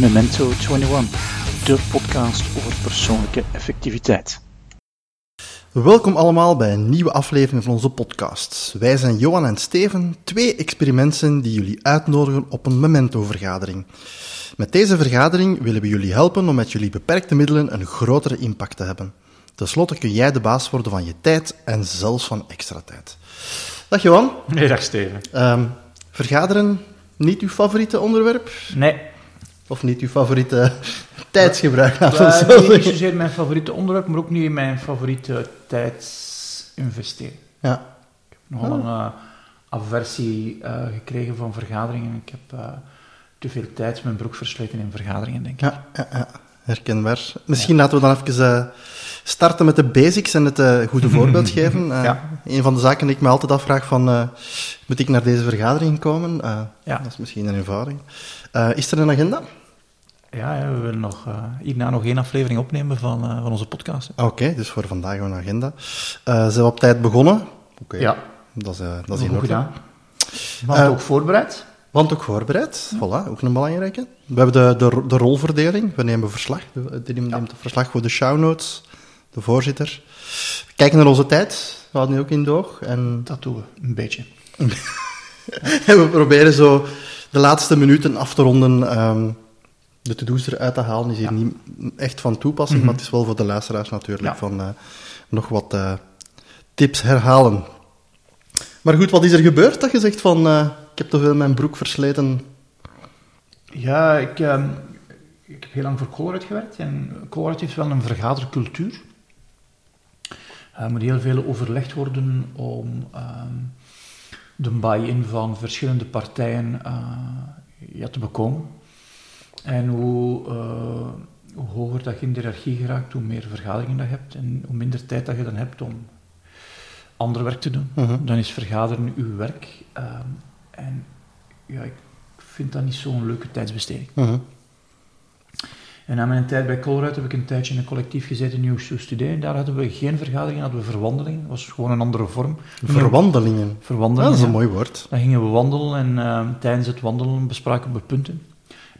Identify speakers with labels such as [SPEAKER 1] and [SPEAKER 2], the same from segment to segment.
[SPEAKER 1] Memento 21, de podcast over persoonlijke effectiviteit.
[SPEAKER 2] Welkom allemaal bij een nieuwe aflevering van onze podcast. Wij zijn Johan en Steven, twee experimenten die jullie uitnodigen op een Memento-vergadering. Met deze vergadering willen we jullie helpen om met jullie beperkte middelen een grotere impact te hebben. Ten slotte kun jij de baas worden van je tijd en zelfs van extra tijd. Dag Johan.
[SPEAKER 3] Nee, dag Steven.
[SPEAKER 2] Ehm, vergaderen, niet uw favoriete onderwerp?
[SPEAKER 3] Nee.
[SPEAKER 2] Of niet uw favoriete tijdsgebruik?
[SPEAKER 3] Uh,
[SPEAKER 2] zo
[SPEAKER 3] nee, niet zozeer mijn favoriete onderwerp, maar ook niet mijn favoriete tijdsinvestering.
[SPEAKER 2] Ja.
[SPEAKER 3] Nogal
[SPEAKER 2] Oh.
[SPEAKER 3] een eh, aversie eh, gekregen van vergaderingen. Ik heb eh, te veel tijd mijn broek versleten in vergaderingen, denk ik.
[SPEAKER 2] Ja, ja, ja. herkenbaar. Misschien laten we dan even eh, starten met de basics en het eh, goede voorbeeld geven. Eh,
[SPEAKER 3] Ja.
[SPEAKER 2] Een van de zaken die ik me altijd afvraag van, eh, moet ik naar deze vergadering komen? Eh,
[SPEAKER 3] Ja.
[SPEAKER 2] Dat is misschien een eenvoudig. Eh, is er een agenda?
[SPEAKER 3] Ja, ja, we willen nog, eh, hierna nog één aflevering opnemen van, eh, van onze podcast.
[SPEAKER 2] Oké, dus voor vandaag een agenda. Eh, zijn we op tijd begonnen? Oké,
[SPEAKER 3] Ja,
[SPEAKER 2] dat is, dat is
[SPEAKER 3] goed
[SPEAKER 2] orde.
[SPEAKER 3] gedaan. Want ook voorbereid.
[SPEAKER 2] Want ook voorbereid, voilà, ook een belangrijke. We hebben de, de, de rolverdeling, we nemen verslag, de, de neemt het verslag voor de show notes, de voorzitter. We kijken naar onze tijd, we houden die ook in doog. En,
[SPEAKER 3] Dat doen we, een beetje.
[SPEAKER 2] en we proberen zo de laatste minuten af te ronden, ehm, de to-do's eruit te halen. is hier niet echt van toepassing, maar het is wel voor de luisteraars natuurlijk
[SPEAKER 3] Ja.
[SPEAKER 2] van eh, nog wat eh, tips herhalen. Maar goed, wat is er gebeurd dat je zegt van, eh, ik heb te veel mijn broek versleten
[SPEAKER 3] Ja, ik, ik heb heel lang voor Colruyt gewerkt. En Colruyt heeft wel een vergadercultuur. Er moet heel veel overlegd worden om ehm, de buy-in van verschillende partijen ja, te bekomen. En hoe, eh, hoe hoger dat je in de hiërarchie geraakt, hoe meer vergaderingen dat je hebt en hoe minder tijd dat je dan hebt om ander werk te doen.
[SPEAKER 2] Mhm.
[SPEAKER 3] Dan is vergaderen uw werk. ehm, en ja, ik vind dat niet zo'n leuke tijdsbesteding.
[SPEAKER 2] Mhm.
[SPEAKER 3] En na mijn tijd bij Colruyt heb ik een tijdje in een collectief gezeten, Nieuw Studé. Daar hadden we geen vergaderingen, hadden we verwandelingen. Dat was gewoon een andere vorm.
[SPEAKER 2] Verwandelingen.
[SPEAKER 3] Verwandelingen.
[SPEAKER 2] dat is een mooi woord.
[SPEAKER 3] Dan gingen we wandelen en eh, tijdens het wandelen bespraken we punten.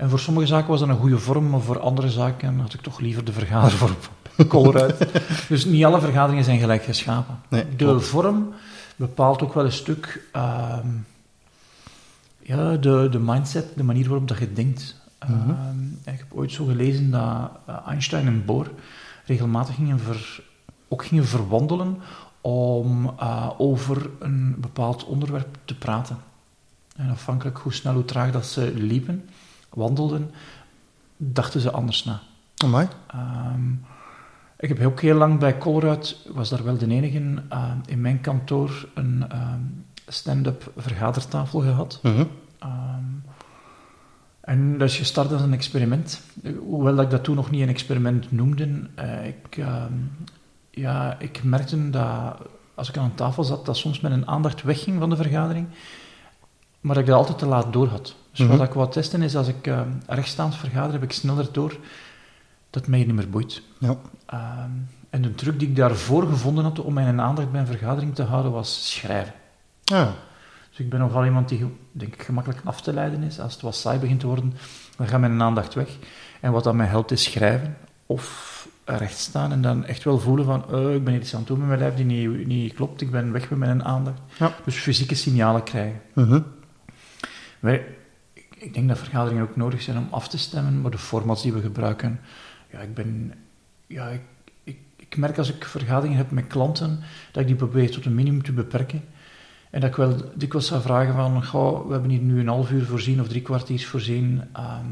[SPEAKER 3] En voor sommige zaken was dat een goede vorm, maar voor andere zaken had ik toch liever de vergadervorm Colruyt. dus niet alle vergaderingen zijn gelijk geschapen.
[SPEAKER 2] Nee,
[SPEAKER 3] de
[SPEAKER 2] klopt.
[SPEAKER 3] vorm bepaalt ook wel een stuk ehm, ja, de, de mindset, de manier waarop dat je denkt.
[SPEAKER 2] Mhm.
[SPEAKER 3] Ehm, ik heb ooit zo gelezen dat eh, Einstein en Bohr regelmatig gingen ver, ook gingen verwandelen om eh, over een bepaald onderwerp te praten. En afhankelijk hoe snel, hoe traag dat ze liepen, wandelden, dachten ze anders na.
[SPEAKER 2] Amai.
[SPEAKER 3] Ehm, ik heb ook heel lang bij Colruyt, was daar wel de enige, eh, in mijn kantoor een ehm, stand-up vergadertafel gehad.
[SPEAKER 2] Mhm.
[SPEAKER 3] Ehm, en dat is gestart als een experiment. Hoewel dat ik dat toen nog niet een experiment noemde. eh, ik, ehm, ja, ik merkte dat als ik aan een tafel zat, dat soms mijn aandacht wegging van de vergadering, maar dat ik dat altijd te laat door had. Dus
[SPEAKER 2] Mhm.
[SPEAKER 3] wat ik wou testen is, als ik uh, rechtstaand vergader, heb ik sneller door dat het mij niet meer boeit.
[SPEAKER 2] Ja.
[SPEAKER 3] Ehm, en de truc die ik daarvoor gevonden had om mijn aandacht bij een vergadering te houden, was schrijven.
[SPEAKER 2] Ah,
[SPEAKER 3] Dus ik ben nogal iemand die, denk ik, gemakkelijk af te leiden is. Als het wat saai begint te worden, dan gaat mijn aandacht weg. En wat dat mij helpt, is schrijven. Of rechtstaan en dan echt wel voelen van, eh, ik ben iets aan het doen met mijn lijf die niet, niet klopt. Ik ben weg met mijn aandacht.
[SPEAKER 2] Ja.
[SPEAKER 3] Dus fysieke signalen krijgen.
[SPEAKER 2] mhm.
[SPEAKER 3] Wij, ik, ik denk dat vergaderingen ook nodig zijn om af te stemmen, maar de formats die we gebruiken, ja, ik ben, ja, ik, ik, ik merk als ik vergaderingen heb met klanten, dat ik die probeer tot een minimum te beperken. En dat ik wel dikwijls zou vragen van, goh, we hebben hier nu een half uur voorzien of drie kwartiers voorzien, ehm,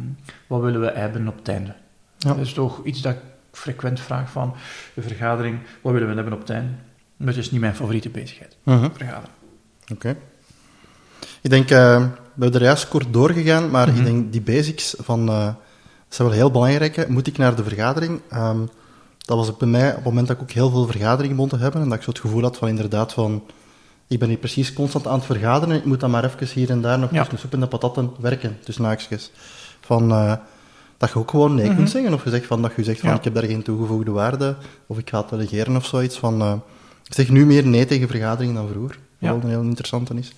[SPEAKER 3] wat willen we hebben op het einde?
[SPEAKER 2] Ja.
[SPEAKER 3] Dat is toch iets dat ik frequent vraag van de vergadering, wat willen we hebben op het einde? Maar het is niet mijn favoriete bezigheid,
[SPEAKER 2] Mhm.
[SPEAKER 3] vergaderen.
[SPEAKER 2] Oké. Ik denk, eh, we hebben er juist kort doorgegaan, maar
[SPEAKER 3] Mhm.
[SPEAKER 2] ik denk die basics van, dat zijn wel heel belangrijke. Moet ik naar de vergadering? Ehm, dat was bij mij op het moment dat ik ook heel veel vergaderingen begon te hebben en dat ik zo het gevoel had van inderdaad van, ik ben hier precies constant aan het vergaderen en ik moet dan maar even hier en daar nog
[SPEAKER 3] Ja.
[SPEAKER 2] tussen de soep en de patatten werken, tussen haakjes. Van, eh, dat je ook gewoon nee
[SPEAKER 3] Mhm.
[SPEAKER 2] kunt zeggen, of je zegt van, dat je zegt van,
[SPEAKER 3] Ja.
[SPEAKER 2] ik heb daar geen toegevoegde waarde, of ik ga het delegeren of zoiets. Van, eh, ik zeg nu meer nee tegen vergaderingen dan vroeger, wat
[SPEAKER 3] Ja.
[SPEAKER 2] een heel interessante is.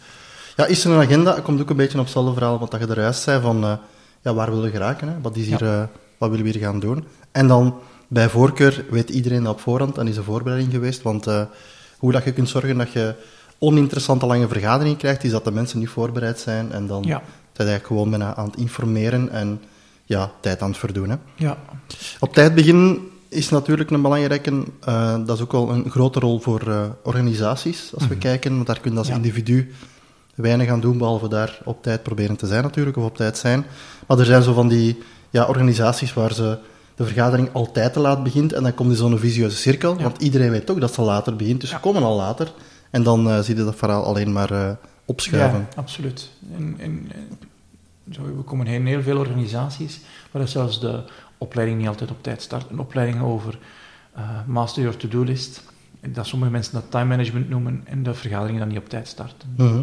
[SPEAKER 2] Ja, is er een agenda? Komt ook een beetje op hetzelfde verhaal wat dat je eruit zei van... eh, ja, waar willen we geraken? Hè? Wat, is hier, eh, wat willen we hier gaan doen? En dan bij voorkeur weet iedereen dat op voorhand, dan is een voorbereiding geweest. Want eh, hoe dat je kunt zorgen dat je oninteressante lange vergaderingen krijgt, is dat de mensen niet voorbereid zijn en dan
[SPEAKER 3] Ja.
[SPEAKER 2] zijn eigenlijk gewoon bijna aan het informeren en ja, tijd aan het verdoen. Hè.
[SPEAKER 3] Ja,
[SPEAKER 2] Op tijd beginnen is natuurlijk een belangrijke, eh, dat is ook wel een grote rol voor organisaties, als we kijken, want daar kun je als
[SPEAKER 3] Mhm. Ja.
[SPEAKER 2] individu weinig aan doen, behalve daar op tijd proberen te zijn natuurlijk, of op tijd zijn. Maar er zijn zo van die ja, organisaties waar ze de vergadering altijd te laat begint en dan komt in zo'n visieuze cirkel,
[SPEAKER 3] Ja.
[SPEAKER 2] want iedereen weet toch dat ze later begint, dus
[SPEAKER 3] Ja.
[SPEAKER 2] ze komen al later. En dan eh, zie je dat verhaal alleen maar eh, opschuiven.
[SPEAKER 3] Ja, absoluut. En, en, en zo, we komen in heel veel organisaties waar zelfs de opleiding niet altijd op tijd start. Een opleiding over eh, master your to-do list. Dat sommige mensen dat time management noemen en de vergaderingen dan niet op tijd starten.
[SPEAKER 2] Mhm.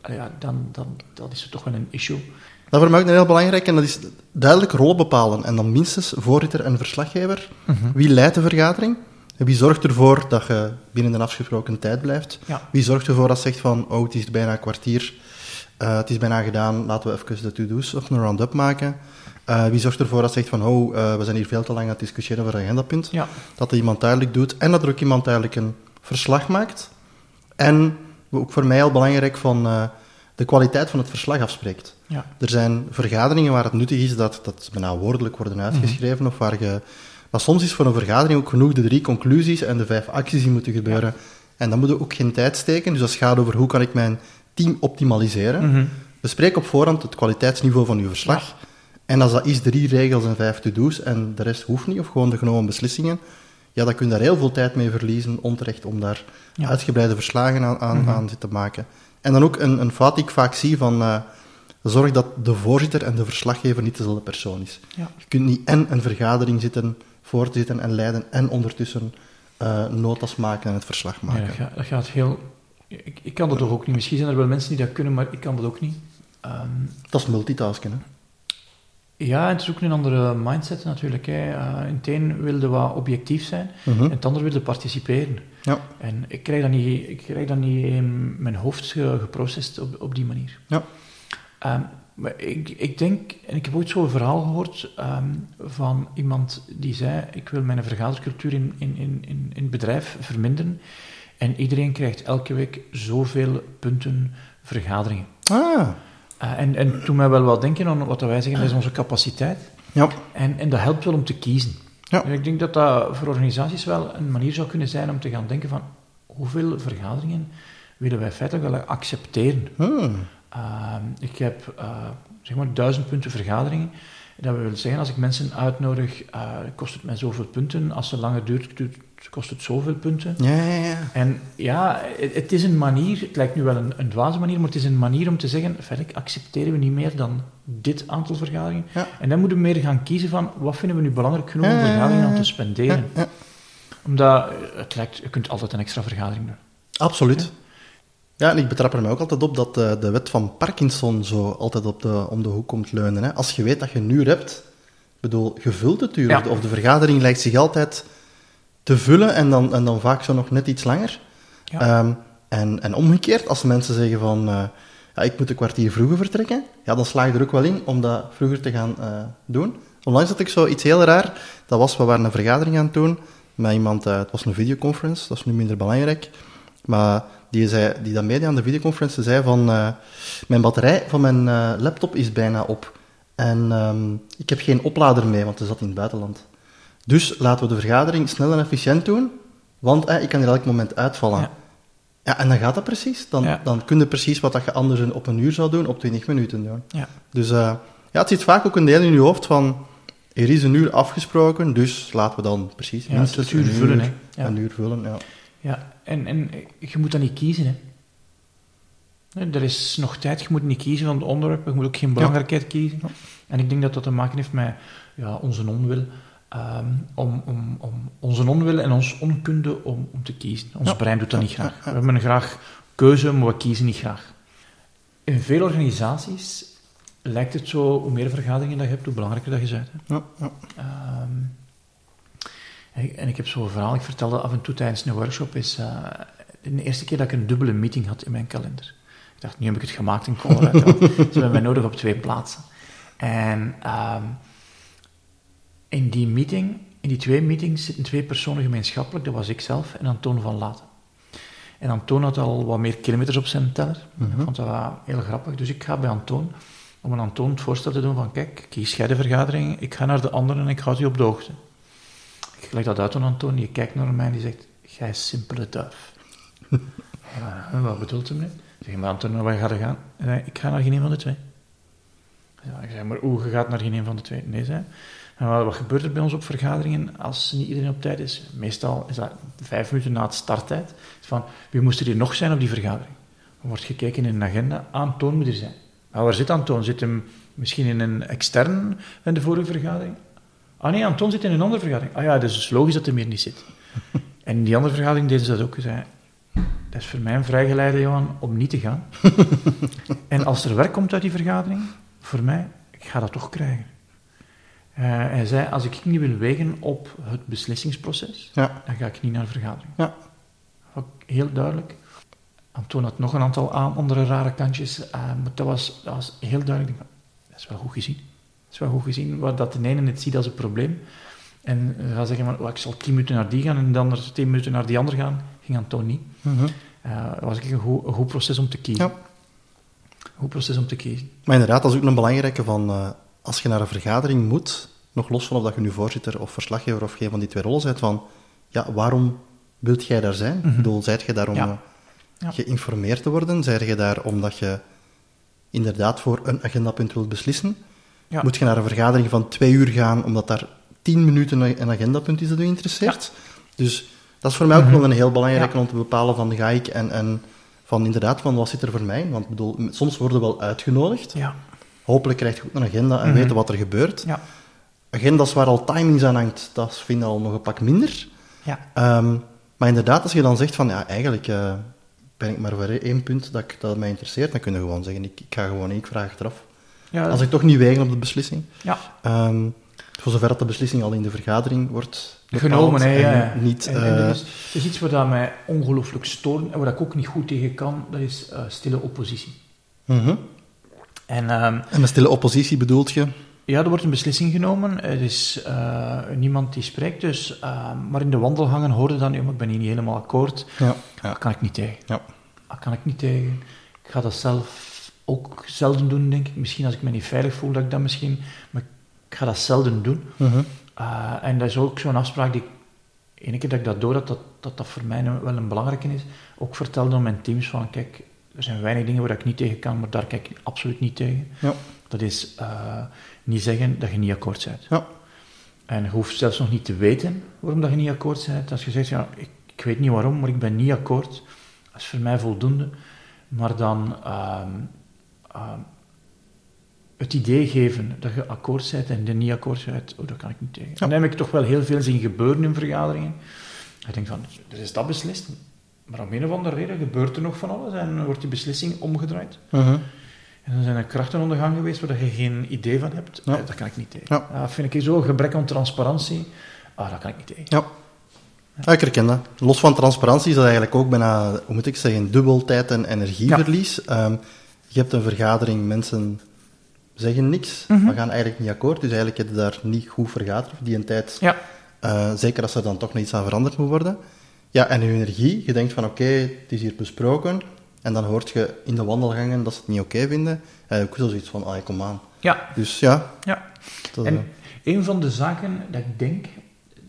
[SPEAKER 3] Ah Ja, dan, dan dat is toch wel een issue.
[SPEAKER 2] Dat voor mij ook een heel belangrijk en dat is duidelijk rollen bepalen. En dan minstens voorzitter en verslaggever. Wie leidt de vergadering? En wie zorgt ervoor dat je binnen de afgesproken tijd blijft?
[SPEAKER 3] Ja.
[SPEAKER 2] Wie zorgt ervoor dat zegt van, oh, het is bijna een kwartier, eh, het is bijna gedaan, laten we even de to-do's of een round-up maken? Eh, wie zorgt ervoor dat zegt van, oh, eh, we zijn hier veel te lang aan het discussiëren over een agendapunt?
[SPEAKER 3] Ja,
[SPEAKER 2] Dat er iemand duidelijk doet en dat er ook iemand duidelijk een verslag maakt. En ook voor mij heel belangrijk van eh, de kwaliteit van het verslag afspreekt.
[SPEAKER 3] ja,
[SPEAKER 2] Er zijn vergaderingen waar het nuttig is dat, dat bijna woordelijk worden uitgeschreven, of waar je... Maar soms is voor een vergadering ook genoeg de drie conclusies en de vijf acties die moeten gebeuren. En dan moet je ook geen tijd steken, dus dat gaat over hoe kan ik mijn team optimaliseren.
[SPEAKER 3] Mhm.
[SPEAKER 2] Bespreek op voorhand het kwaliteitsniveau van uw verslag. En als dat is drie regels en vijf to-do's en de rest hoeft niet, of gewoon de genomen beslissingen, ja, dan kun je daar heel veel tijd mee verliezen, onterecht, om daar
[SPEAKER 3] Ja.
[SPEAKER 2] uitgebreide verslagen aan, aan, aan te maken. En dan ook een, een fout die ik vaak zie van, eh, zorg dat de voorzitter en de verslaggever niet dezelfde persoon is.
[SPEAKER 3] ja.
[SPEAKER 2] Je kunt niet en een vergadering zitten, voor te zitten en leiden, en ondertussen eh, notas maken en het verslag maken.
[SPEAKER 3] dat, gaat, dat gaat heel... Ik, ik kan dat toch ook niet. Misschien zijn er wel mensen die dat kunnen, maar ik kan dat ook niet. Ehm,
[SPEAKER 2] Dat is multitasken, hè.
[SPEAKER 3] Ja, en het is ook een andere mindset natuurlijk. Hè. In het een wilde wat objectief zijn,
[SPEAKER 2] Mhm.
[SPEAKER 3] en het ander wilde participeren.
[SPEAKER 2] Ja,
[SPEAKER 3] En ik krijg dat niet, ik krijg dat niet in mijn hoofd ge- geprocessed op, op die manier.
[SPEAKER 2] ja.
[SPEAKER 3] Ehm, maar ik, ik denk, en ik heb ooit zo'n verhaal gehoord ehm, van iemand die zei: Ik wil mijn vergadercultuur in, in, in, in, het bedrijf verminderen. En iedereen krijgt elke week zoveel punten vergaderingen.
[SPEAKER 2] Ah,
[SPEAKER 3] en, en toen mij wel wat denken aan wat wij zeggen, dat is onze capaciteit.
[SPEAKER 2] ja.
[SPEAKER 3] En, en dat helpt wel om te kiezen.
[SPEAKER 2] Ja.
[SPEAKER 3] En ik denk dat dat voor organisaties wel een manier zou kunnen zijn om te gaan denken van hoeveel vergaderingen willen wij feitelijk wel accepteren.
[SPEAKER 2] Hmm.
[SPEAKER 3] Ehm, ik heb eh, zeg maar duizend punten vergaderingen. Dat wil zeggen, als ik mensen uitnodig, eh, kost het mij zoveel punten. Als het langer duurt, kost het zoveel punten.
[SPEAKER 2] Ja, ja, ja.
[SPEAKER 3] En ja, het, het is een manier, het lijkt nu wel een, een dwaze manier, maar het is een manier om te zeggen, feitelijk accepteren we niet meer dan dit aantal vergaderingen.
[SPEAKER 2] Ja.
[SPEAKER 3] En dan moeten we meer gaan kiezen van, wat vinden we nu belangrijk genoeg om
[SPEAKER 2] Ja,
[SPEAKER 3] vergaderingen aan te spenderen. Omdat, eh, het lijkt, je kunt altijd een extra vergadering doen.
[SPEAKER 2] Absoluut. Ja, en ik betrap er mij ook altijd op dat eh, de wet van Parkinson zo altijd op de, om de hoek komt leunen. Hè. Als je weet dat je een uur hebt, ik bedoel, je vult het uur,
[SPEAKER 3] Ja.
[SPEAKER 2] of de vergadering lijkt zich altijd te vullen en dan, en dan vaak zo nog net iets langer.
[SPEAKER 3] Ja.
[SPEAKER 2] Ehm, en, en omgekeerd, als mensen zeggen van, eh, ja, ik moet een kwartier vroeger vertrekken, ja, dan sla je er ook wel in om dat vroeger te gaan eh, doen. Onlangs had ik zo iets heel raar, dat was, we waren een vergadering aan het doen met iemand, het was een videoconference, dat is nu minder belangrijk, maar die, zei, die dat meedeed aan de videoconference zei van, eh, mijn batterij van mijn eh, laptop is bijna op. En ehm, ik heb geen oplader mee, want ze zat in het buitenland. Dus laten we de vergadering snel en efficiënt doen, want eh, ik kan hier elk moment uitvallen.
[SPEAKER 3] Ja.
[SPEAKER 2] Ja. en dan gaat dat precies. Dan,
[SPEAKER 3] Ja.
[SPEAKER 2] dan kun je precies wat dat je anders op een uur zou doen, op 20 minuten doen.
[SPEAKER 3] Ja.
[SPEAKER 2] Dus ja, het zit vaak ook een deel in je hoofd van, er is een uur afgesproken, dus laten we dan precies minstens
[SPEAKER 3] uur
[SPEAKER 2] een
[SPEAKER 3] vullen,
[SPEAKER 2] uur.
[SPEAKER 3] Ja.
[SPEAKER 2] een uur vullen. Ja.
[SPEAKER 3] Ja, en, en je moet dat niet kiezen. Hè. Er is nog tijd, je moet niet kiezen van het onderwerp, je moet ook geen belangrijkheid kiezen. En ik denk dat dat te maken heeft met ja, onze onwil. ehm, om, om, om onze onwil en ons onkunde om, om te kiezen. Ons
[SPEAKER 2] Ja.
[SPEAKER 3] brein doet dat niet graag. We hebben graag keuze, maar we kiezen niet graag. In veel organisaties lijkt het zo, hoe meer vergaderingen dat je hebt, hoe belangrijker dat je bent. hè.
[SPEAKER 2] Ja, ja.
[SPEAKER 3] Ehm, en- ik heb zo'n verhaal, ik vertelde af en toe tijdens een workshop, is eh, de eerste keer dat ik een dubbele meeting had in mijn kalender. Ik dacht, nu heb ik het gemaakt in Colorado. Ze hebben mij nodig op twee plaatsen. En ehm, in die meeting, in die twee meetings, zitten twee personen gemeenschappelijk. Dat was ik zelf en Antoon van Laten. En Antoon had al wat meer kilometers op zijn teller. Ik vond dat wel heel grappig. Dus ik ga bij Antoon, om aan Antoon het voorstel te doen van, kijk, kies jij de vergadering, ik ga naar de andere en ik houd u op de hoogte. Ik leg dat uit aan Antoon, die kijkt naar mij en die zegt, jij simpele duif. Wat bedoelt hij nu? Zeg, maar Anton, waar ga je gaan? Ik ga naar geen een van de twee. Ja, ik zei, maar hoe, je gaat naar geen een van de twee? Nee, zei. En wat, gebeurt er bij ons op vergaderingen als niet iedereen op tijd is? Meestal is dat vijf minuten na het starttijd. Van, wie moest er hier nog zijn op die vergadering? Dan wordt gekeken in een agenda. Antoon moet er zijn. Maar waar zit Antoon? Zit hem misschien in een extern in de vorige vergadering? Ah nee, Anton zit in een andere vergadering. Ah ja, dus het is logisch dat hij meer niet zit. En in die andere vergadering deden ze dat ook. Ze zei, dat is voor mij een vrijgeleide, Johan, om niet te gaan. en als er werk komt uit die vergadering, voor mij, ik ga dat toch krijgen. Eh, hij zei, als ik niet wil wegen op het beslissingsproces,
[SPEAKER 2] Ja.
[SPEAKER 3] dan ga ik niet naar de vergadering.
[SPEAKER 2] Ja.
[SPEAKER 3] Ook heel duidelijk. Antoon had nog een aantal aan- andere rare kantjes, eh, maar dat was, dat was heel duidelijk. Dat is wel goed gezien. Dat is wel goed gezien, waar dat de ene het ziet als een probleem. En eh, gaat zeggen, van, oh, ik zal tien minuten naar die gaan en dan er tien minuten naar die ander gaan, ging Antoon niet.
[SPEAKER 2] Mhm.
[SPEAKER 3] Eh, dat was een goed, een goed proces om te kiezen.
[SPEAKER 2] Ja.
[SPEAKER 3] Een goed proces om te kiezen.
[SPEAKER 2] Maar inderdaad, dat is ook een belangrijke van... eh, als je naar een vergadering moet, nog los van of dat je nu voorzitter of verslaggever of geen van die twee rollen bent, van... Ja, waarom wilt jij daar zijn? Ik bedoel, zijt je daar om
[SPEAKER 3] Ja.
[SPEAKER 2] eh,
[SPEAKER 3] Ja.
[SPEAKER 2] geïnformeerd te worden? Zijt je daar omdat je inderdaad voor een agendapunt wilt beslissen?
[SPEAKER 3] Ja.
[SPEAKER 2] Moet je naar een vergadering van twee uur gaan omdat daar tien minuten een agendapunt is dat u interesseert? Dus dat is voor mij ook wel een heel belangrijke.
[SPEAKER 3] Ja.
[SPEAKER 2] om te bepalen van ga ik en, en van inderdaad van wat zit er voor mij? Want ik bedoel, soms worden we wel uitgenodigd.
[SPEAKER 3] Ja.
[SPEAKER 2] Hopelijk krijg je ook een agenda en
[SPEAKER 3] Mhm.
[SPEAKER 2] weten wat er gebeurt.
[SPEAKER 3] Ja.
[SPEAKER 2] Agendas waar al timings aan hangt, dat vind ik al nog een pak minder.
[SPEAKER 3] Ja.
[SPEAKER 2] Ehm, maar inderdaad, als je dan zegt van ja, eigenlijk eh, ben ik maar voor één punt dat, ik, dat mij interesseert, dan kun je gewoon zeggen, ik, ik ga gewoon ik vraag achteraf.
[SPEAKER 3] Ja,
[SPEAKER 2] Als ik toch niet wegen op de beslissing.
[SPEAKER 3] ja.
[SPEAKER 2] Ehm, voor zover dat de beslissing al in de vergadering wordt
[SPEAKER 3] genomen, hè, ja,
[SPEAKER 2] niet...
[SPEAKER 3] En, en
[SPEAKER 2] eh,
[SPEAKER 3] dat is, het is iets wat dat mij ongelooflijk stoort en waar ik ook niet goed tegen kan, dat is eh, stille oppositie.
[SPEAKER 2] mhm.
[SPEAKER 3] En ehm,
[SPEAKER 2] En met stille oppositie bedoelt je?
[SPEAKER 3] ja, er wordt een beslissing genomen, er is eh, niemand die spreekt, dus, ehm, maar in de wandelgangen hoorde dan, ja, maar ik ben hier niet helemaal akkoord,
[SPEAKER 2] Ja.
[SPEAKER 3] dat kan ik niet tegen.
[SPEAKER 2] Ja.
[SPEAKER 3] Dat kan ik niet tegen. Ik ga dat zelf ook zelden doen, denk ik. Misschien als ik me niet veilig voel, dat ik dat misschien... Maar ik ga dat zelden doen.
[SPEAKER 2] Mhm.
[SPEAKER 3] Uh, en dat is ook zo'n afspraak die ik, ene keer dat ik dat door had, dat, dat dat voor mij wel een belangrijke is, ook vertelde aan mijn teams van, kijk, er zijn weinig dingen waar ik niet tegen kan, maar daar kijk ik absoluut niet tegen.
[SPEAKER 2] Ja.
[SPEAKER 3] Dat is uh, niet zeggen dat je niet akkoord bent.
[SPEAKER 2] Ja.
[SPEAKER 3] En je hoeft zelfs nog niet te weten waarom dat je niet akkoord bent. Als je zegt, ja, ik, ik weet niet waarom, maar ik ben niet akkoord, dat is voor mij voldoende. Maar dan ehm, ehm, het idee geven dat je akkoord bent en er niet akkoord bent, oh, dat kan ik niet tegen. En dan heb ik toch wel heel veel zien gebeuren in vergaderingen. Ik denk van, er is dat beslist, maar om een of andere reden gebeurt er nog van alles en wordt die beslissing omgedraaid.
[SPEAKER 2] Mhm.
[SPEAKER 3] En dan zijn er krachten onder gang geweest waar je geen idee van hebt.
[SPEAKER 2] Ja.
[SPEAKER 3] Eh, Dat kan ik niet tegen.
[SPEAKER 2] Ja.
[SPEAKER 3] Dat vind ik zo, gebrek aan transparantie. Ah, dat kan ik niet tegen.
[SPEAKER 2] Ja. Ja, ik herken dat. Los van transparantie is dat eigenlijk ook bijna, hoe moet ik zeggen, dubbel tijd- en energieverlies. Ehm, je hebt een vergadering, mensen zeggen niks,
[SPEAKER 3] Mhm.
[SPEAKER 2] maar gaan eigenlijk niet akkoord. Dus eigenlijk heb je daar niet goed vergaderd die een tijd.
[SPEAKER 3] Ja.
[SPEAKER 2] Eh, zeker als er dan toch nog iets aan veranderd moet worden. Ja, en je energie, je denkt van oké, het is hier besproken. En dan hoort je in de wandelgangen dat ze het niet oké vinden. En ook zoiets van, ah, kom aan.
[SPEAKER 3] Ja.
[SPEAKER 2] Dus ja,
[SPEAKER 3] ja.
[SPEAKER 2] dat, eh,
[SPEAKER 3] En een van de zaken dat ik denk,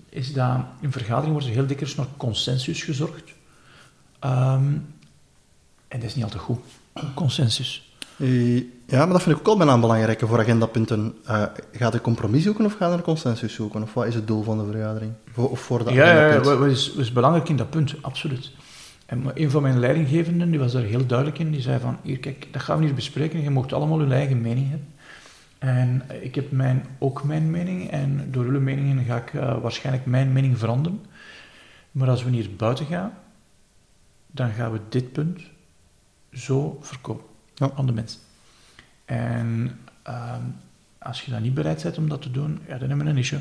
[SPEAKER 3] is dat in vergadering wordt er heel dikwijls naar consensus gezorgd. Ehm, en dat is niet altijd goed. Consensus.
[SPEAKER 2] Eh, Ja, maar dat vind ik ook al bijna een belangrijke voor agendapunten. Uh, gaat een compromis zoeken of gaat een consensus zoeken? Of wat is het doel van de vergadering? Voor, of voor dat
[SPEAKER 3] Ja, ja, wat is, wat is belangrijk in dat punt, absoluut. En een van mijn leidinggevenden, die was daar heel duidelijk in, die zei van, hier kijk, dat gaan we niet bespreken, je mocht allemaal je eigen mening hebben. En ik heb mijn, ook mijn mening, en door jullie meningen ga ik uh, waarschijnlijk mijn mening veranderen. Maar als we hier buiten gaan, dan gaan we dit punt zo verkopen
[SPEAKER 2] ja.
[SPEAKER 3] aan de mensen. En uh, als je dan niet bereid bent om dat te doen, ja, dan hebben we een issue.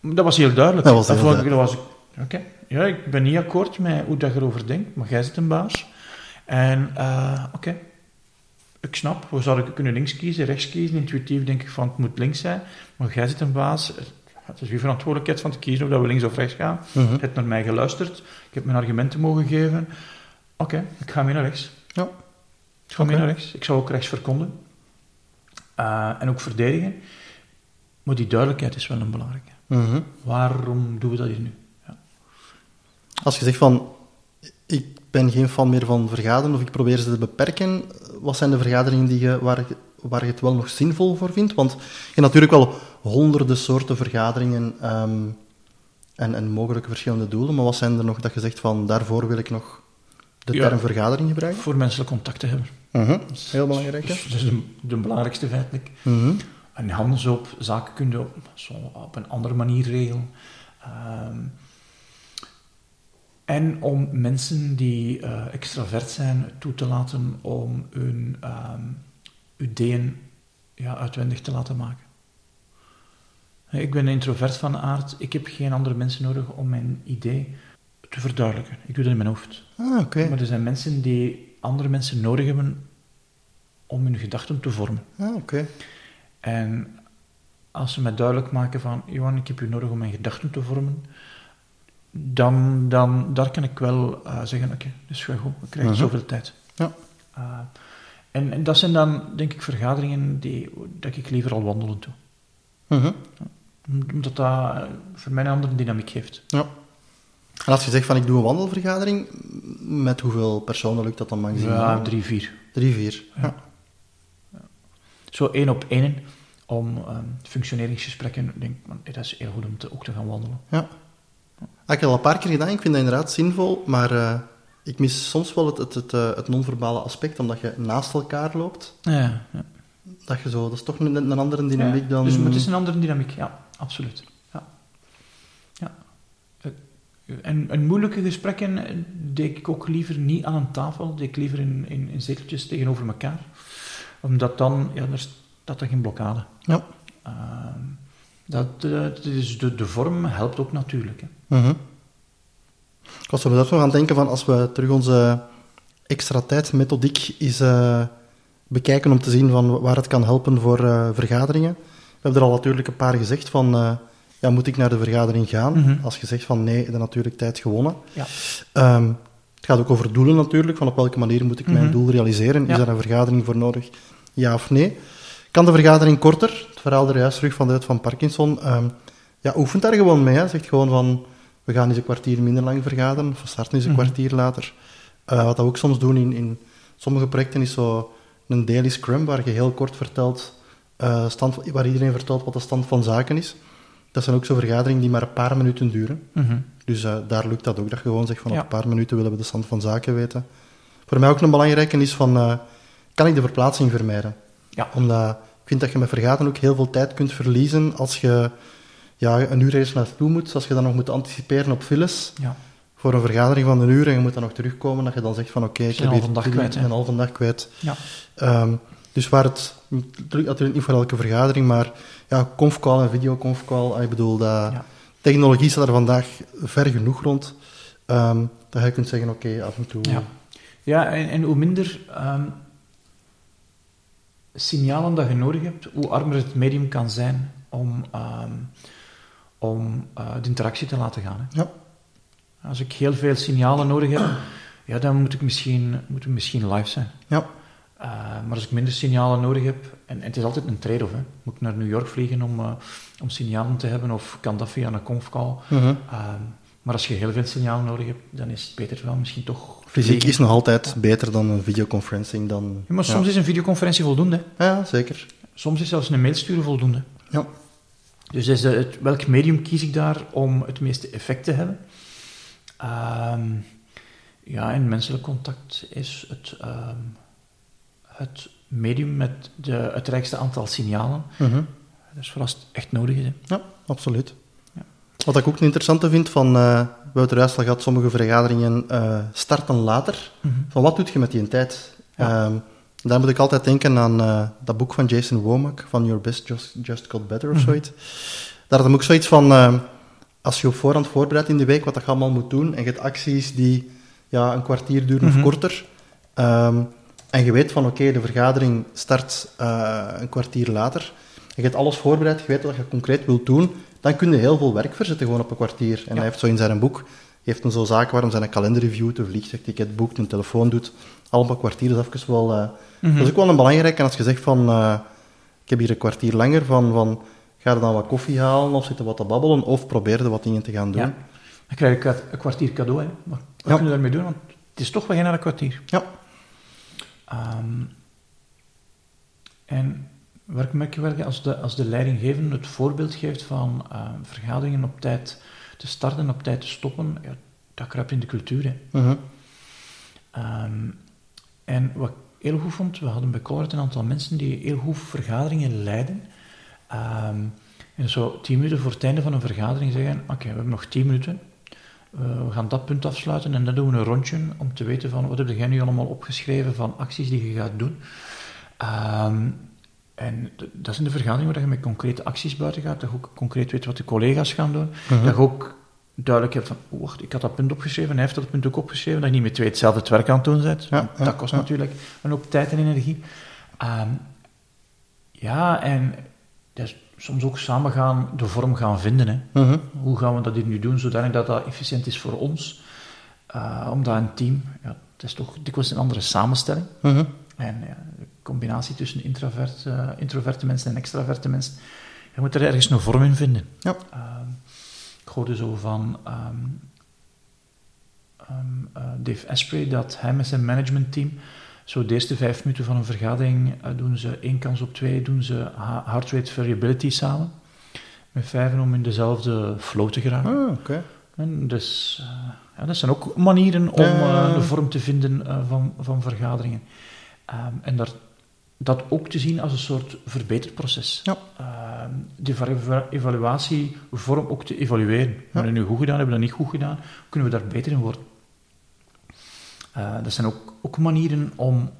[SPEAKER 3] dat was heel duidelijk.
[SPEAKER 2] Dat was
[SPEAKER 3] dat
[SPEAKER 2] heel
[SPEAKER 3] was, Oké, okay. ja, ik ben niet akkoord met hoe dat je erover denkt, maar jij zit een baas. En uh, oké, okay. ik snap, we zouden kunnen links kiezen, rechts kiezen. Intuïtief denk ik van het moet links zijn. Maar jij zit een baas. Het is uw verantwoordelijkheid van te kiezen of dat we links of rechts gaan.
[SPEAKER 2] Mhm.
[SPEAKER 3] Je hebt naar mij geluisterd. Ik heb mijn argumenten mogen geven. Oké, ik ga mee naar rechts.
[SPEAKER 2] Ja.
[SPEAKER 3] Ik ga mee
[SPEAKER 2] Oké.
[SPEAKER 3] naar rechts. Ik zou ook rechts verkonden. Eh, en ook verdedigen. Maar die duidelijkheid is wel een belangrijke.
[SPEAKER 2] Mhm.
[SPEAKER 3] Waarom doen we dat hier nu?
[SPEAKER 2] Als je zegt van, ik ben geen fan meer van vergaderen of ik probeer ze te beperken, wat zijn de vergaderingen die je, waar, je- waar je het wel nog zinvol voor vindt? Want je hebt natuurlijk wel honderden soorten vergaderingen ehm, en, en mogelijke verschillende doelen, maar wat zijn er nog dat je zegt van, daarvoor wil ik nog de
[SPEAKER 3] Ja.
[SPEAKER 2] term vergadering gebruiken?
[SPEAKER 3] Voor menselijk contact te hebben.
[SPEAKER 2] Mhm. Heel belangrijk?
[SPEAKER 3] Dus dat is de, de belangrijkste feitelijk.
[SPEAKER 2] Mhm.
[SPEAKER 3] En handels op zaken kun je op, zo op een andere manier regelen. Ehm, en om mensen die eh, extravert zijn toe te laten om hun ehm, ideeën ja, uitwendig te laten maken. Ik ben introvert van aard. Ik heb geen andere mensen nodig om mijn idee te verduidelijken. Ik doe dat in mijn hoofd.
[SPEAKER 2] Ah, oké.
[SPEAKER 3] Maar er zijn mensen die andere mensen nodig hebben om hun gedachten te vormen.
[SPEAKER 2] Ah, oké.
[SPEAKER 3] En als ze mij duidelijk maken van, Johan, ik heb u nodig om mijn gedachten te vormen, dan, dan daar kan ik wel eh, zeggen, oké, is wel goed, we krijgen
[SPEAKER 2] Mhm.
[SPEAKER 3] zoveel tijd.
[SPEAKER 2] Ja.
[SPEAKER 3] Eh, en, en dat zijn dan, denk ik, vergaderingen die dat ik liever al wandelen doe.
[SPEAKER 2] Mhm.
[SPEAKER 3] Omdat dat voor mij een andere dynamiek geeft.
[SPEAKER 2] Ja. En als je zegt van, ik doe een wandelvergadering, met hoeveel personen lukt dat dan maximaal?
[SPEAKER 3] Ja, drie, vier.
[SPEAKER 2] Drie, vier. Ja.
[SPEAKER 3] Zo één op één, om ehm, functioneringsgesprekken, denk ik, dat is heel goed om te, ook te gaan wandelen.
[SPEAKER 2] Ja. Ik heb al een paar keer gedaan, ik vind dat inderdaad zinvol, maar eh, ik mis soms wel het, het, het, eh, het non-verbale aspect, omdat je naast elkaar loopt.
[SPEAKER 3] Ja, ja.
[SPEAKER 2] Dat, je zo, dat is toch een, een andere dynamiek
[SPEAKER 3] Ja,
[SPEAKER 2] dan...
[SPEAKER 3] Dus het is een andere dynamiek, ja, absoluut. En, en moeilijke gesprekken eh, deed ik ook liever niet aan een tafel, deed ik liever in, in, in zeteltjes tegenover elkaar. Omdat dan, ja, er staat er geen blokkade.
[SPEAKER 2] Ja.
[SPEAKER 3] Ehm, dat, eh, dat is de, de vorm helpt ook natuurlijk. Hè.
[SPEAKER 2] Mhm. Ik was er nog aan denken van, als we terug onze extra tijd methodiek eens eh, bekijken om te zien van waar het kan helpen voor vergaderingen. We hebben er al natuurlijk een paar gezegd van, ja, moet ik naar de vergadering gaan?
[SPEAKER 3] Mhm.
[SPEAKER 2] Als je zegt van nee, dan natuurlijk tijd gewonnen.
[SPEAKER 3] Ja.
[SPEAKER 2] Ehm, het gaat ook over doelen natuurlijk, van op welke manier moet ik mijn
[SPEAKER 3] Mhm.
[SPEAKER 2] doel realiseren? Is daar een vergadering voor nodig? Ja of nee? Kan de vergadering korter? Het verhaal er juist terug van de wet van Parkinson. Ehm, ja, oefent daar gewoon mee. Hè. Zegt gewoon van, we gaan eens een kwartier minder lang vergaderen, of we starten eens een
[SPEAKER 3] Mhm.
[SPEAKER 2] kwartier later. Eh, wat we ook soms doen in, in sommige projecten is zo een daily scrum, waar je heel kort vertelt, eh, stand, waar iedereen vertelt wat de stand van zaken is. Dat zijn ook zo vergaderingen die maar een paar minuten duren.
[SPEAKER 3] Mhm.
[SPEAKER 2] Dus eh, daar lukt dat ook, dat je gewoon zegt van
[SPEAKER 3] Ja.
[SPEAKER 2] op een paar minuten willen we de stand van zaken weten. Voor mij ook een belangrijke is van, eh, kan ik de verplaatsing vermijden?
[SPEAKER 3] Ja.
[SPEAKER 2] Omdat ik vind dat je met vergaderen ook heel veel tijd kunt verliezen als je ja, een uur eerst naartoe moet, als je dan nog moet anticiperen op files
[SPEAKER 3] Ja.
[SPEAKER 2] voor een vergadering van een uur en je moet dan nog terugkomen, dat je dan zegt van oké, ik
[SPEAKER 3] een
[SPEAKER 2] heb hier
[SPEAKER 3] halve dag kwijt, hè?
[SPEAKER 2] een halve dag kwijt.
[SPEAKER 3] Ja.
[SPEAKER 2] Ehm, dus waar het, natuurlijk niet voor elke vergadering, maar ja, confcall en videoconfcall, ah, ik bedoel, dat,
[SPEAKER 3] Ja.
[SPEAKER 2] technologie staat er vandaag ver genoeg rond, ehm, dat je kunt zeggen, oké, af en toe...
[SPEAKER 3] Ja, ja en, en hoe minder ehm, signalen dat je nodig hebt, hoe armer het medium kan zijn om, ehm, om eh, de interactie te laten gaan. Hè.
[SPEAKER 2] Ja.
[SPEAKER 3] Als ik heel veel signalen nodig heb, ja, dan moet ik misschien, moet ik misschien live zijn.
[SPEAKER 2] Ja.
[SPEAKER 3] Eh, maar als ik minder signalen nodig heb, en, en het is altijd een trade-off, hè. moet ik naar New York vliegen om, eh, om signalen te hebben, of kan dat via een confcall?
[SPEAKER 2] Mhm.
[SPEAKER 3] Ehm, maar als je heel veel signalen nodig hebt, dan is het beter wel misschien toch...
[SPEAKER 2] Fysiek
[SPEAKER 3] vliegen.
[SPEAKER 2] is nog altijd beter dan een videoconferencing. Dan,
[SPEAKER 3] Ja, maar soms is een videoconferentie voldoende.
[SPEAKER 2] Ja, zeker.
[SPEAKER 3] Soms is zelfs een mail sturen voldoende.
[SPEAKER 2] Ja.
[SPEAKER 3] Dus is het, welk medium kies ik daar om het meeste effect te hebben? Ehm, ja, en menselijk contact is het, ehm, het medium met de, het rijkste aantal signalen.
[SPEAKER 2] Mhm.
[SPEAKER 3] Dat is voor als het echt nodig is. hè.
[SPEAKER 2] Ja, absoluut.
[SPEAKER 3] Ja.
[SPEAKER 2] Wat ik ook een interessante vind van, eh, we hebben het er juist al gehad, sommige vergaderingen eh, starten later. Van wat doe je met die tijd?
[SPEAKER 3] Ja.
[SPEAKER 2] Ehm, daar moet ik altijd denken aan eh, dat boek van Jason Womack, van Your Best Just, Just Got Better of
[SPEAKER 3] Mhm.
[SPEAKER 2] zoiets. Daar had hem ook zoiets van, ehm, als je op voorhand voorbereidt in de week wat dat je allemaal moet doen, en je hebt acties die ja, een kwartier duren
[SPEAKER 3] Mhm.
[SPEAKER 2] of korter, ehm, en je weet van oké, de vergadering start eh, een kwartier later, en je hebt alles voorbereid, je weet wat je concreet wilt doen, dan kun je heel veel werk verzetten gewoon op een kwartier. En hij heeft zo in zijn boek, heeft een zo zaken waarom zijn kalender reviewt, een vliegtuigticket boekt, een telefoon doet, allemaal een kwartier is even wel... eh, Dat is ook wel een belangrijk, en als je zegt van, eh, ik heb hier een kwartier langer, van, van ga er dan wat koffie halen of zitten wat te babbelen, of probeer er wat dingen te gaan doen.
[SPEAKER 3] Ja. Dan krijg je een kwartier cadeau, hè. Maar wat
[SPEAKER 2] Ja.
[SPEAKER 3] kun je daarmee doen? Want het is toch wel geen een kwartier.
[SPEAKER 2] Ja.
[SPEAKER 3] Ehm, en waar merk je wel, als de, als de leidinggevende het voorbeeld geeft van ehm, vergaderingen op tijd te starten en op tijd te stoppen, ja, dat kruipt in de cultuur. Hè.
[SPEAKER 2] Mhm.
[SPEAKER 3] Ehm, en wat ik heel goed vond, we hadden bij een aantal mensen die heel goed vergaderingen leiden. Ehm, en zo tien minuten voor het einde van een vergadering zeggen, oké, we hebben nog tien minuten. Eh, we gaan dat punt afsluiten en dan doen we een rondje om te weten van wat heb jij nu allemaal opgeschreven van acties die je gaat doen. Ehm, en dat is in de vergadering waar je met concrete acties buiten gaat, dat je ook concreet weet wat de collega's gaan doen.
[SPEAKER 2] Mhm.
[SPEAKER 3] Dat je ook duidelijk hebt van, oh, wacht, ik had dat punt opgeschreven, hij heeft dat punt ook opgeschreven, dat je niet met twee hetzelfde het werk aan het doen bent.
[SPEAKER 2] Ja, ja,
[SPEAKER 3] dat kost
[SPEAKER 2] ja.
[SPEAKER 3] natuurlijk een hoop tijd en energie. Ehm, ja, en soms ook samen gaan, de vorm gaan vinden. Hè.
[SPEAKER 2] Mhm.
[SPEAKER 3] Hoe gaan we dat hier nu doen, zodanig dat dat efficiënt is voor ons? Uh, omdat een team, ja, het is toch dikwijls een andere samenstelling.
[SPEAKER 2] Mhm.
[SPEAKER 3] En ja, de combinatie tussen introvert, eh, introverte mensen en extraverte mensen, je moet er ergens een vorm in vinden.
[SPEAKER 2] Ja.
[SPEAKER 3] Ehm, ik hoorde zo van ehm, ehm, eh, Dave Asprey dat hij met zijn managementteam zo de eerste vijf minuten van een vergadering eh, doen ze één kans op twee, doen ze heart rate variability samen. Met vijven om in dezelfde flow te geraken.
[SPEAKER 2] Oké.
[SPEAKER 3] En dus, eh, ja, dat zijn ook manieren om eh, de vorm te vinden van, van vergaderingen. Ehm, en daar, dat ook te zien als een soort verbeterproces.
[SPEAKER 2] Ja.
[SPEAKER 3] Ehm, die eva- evaluatie vorm ook te evalueren. Hebben we nu goed gedaan, hebben we dat niet goed gedaan? Kunnen we daar beter in worden? Eh, dat zijn ook, ook manieren om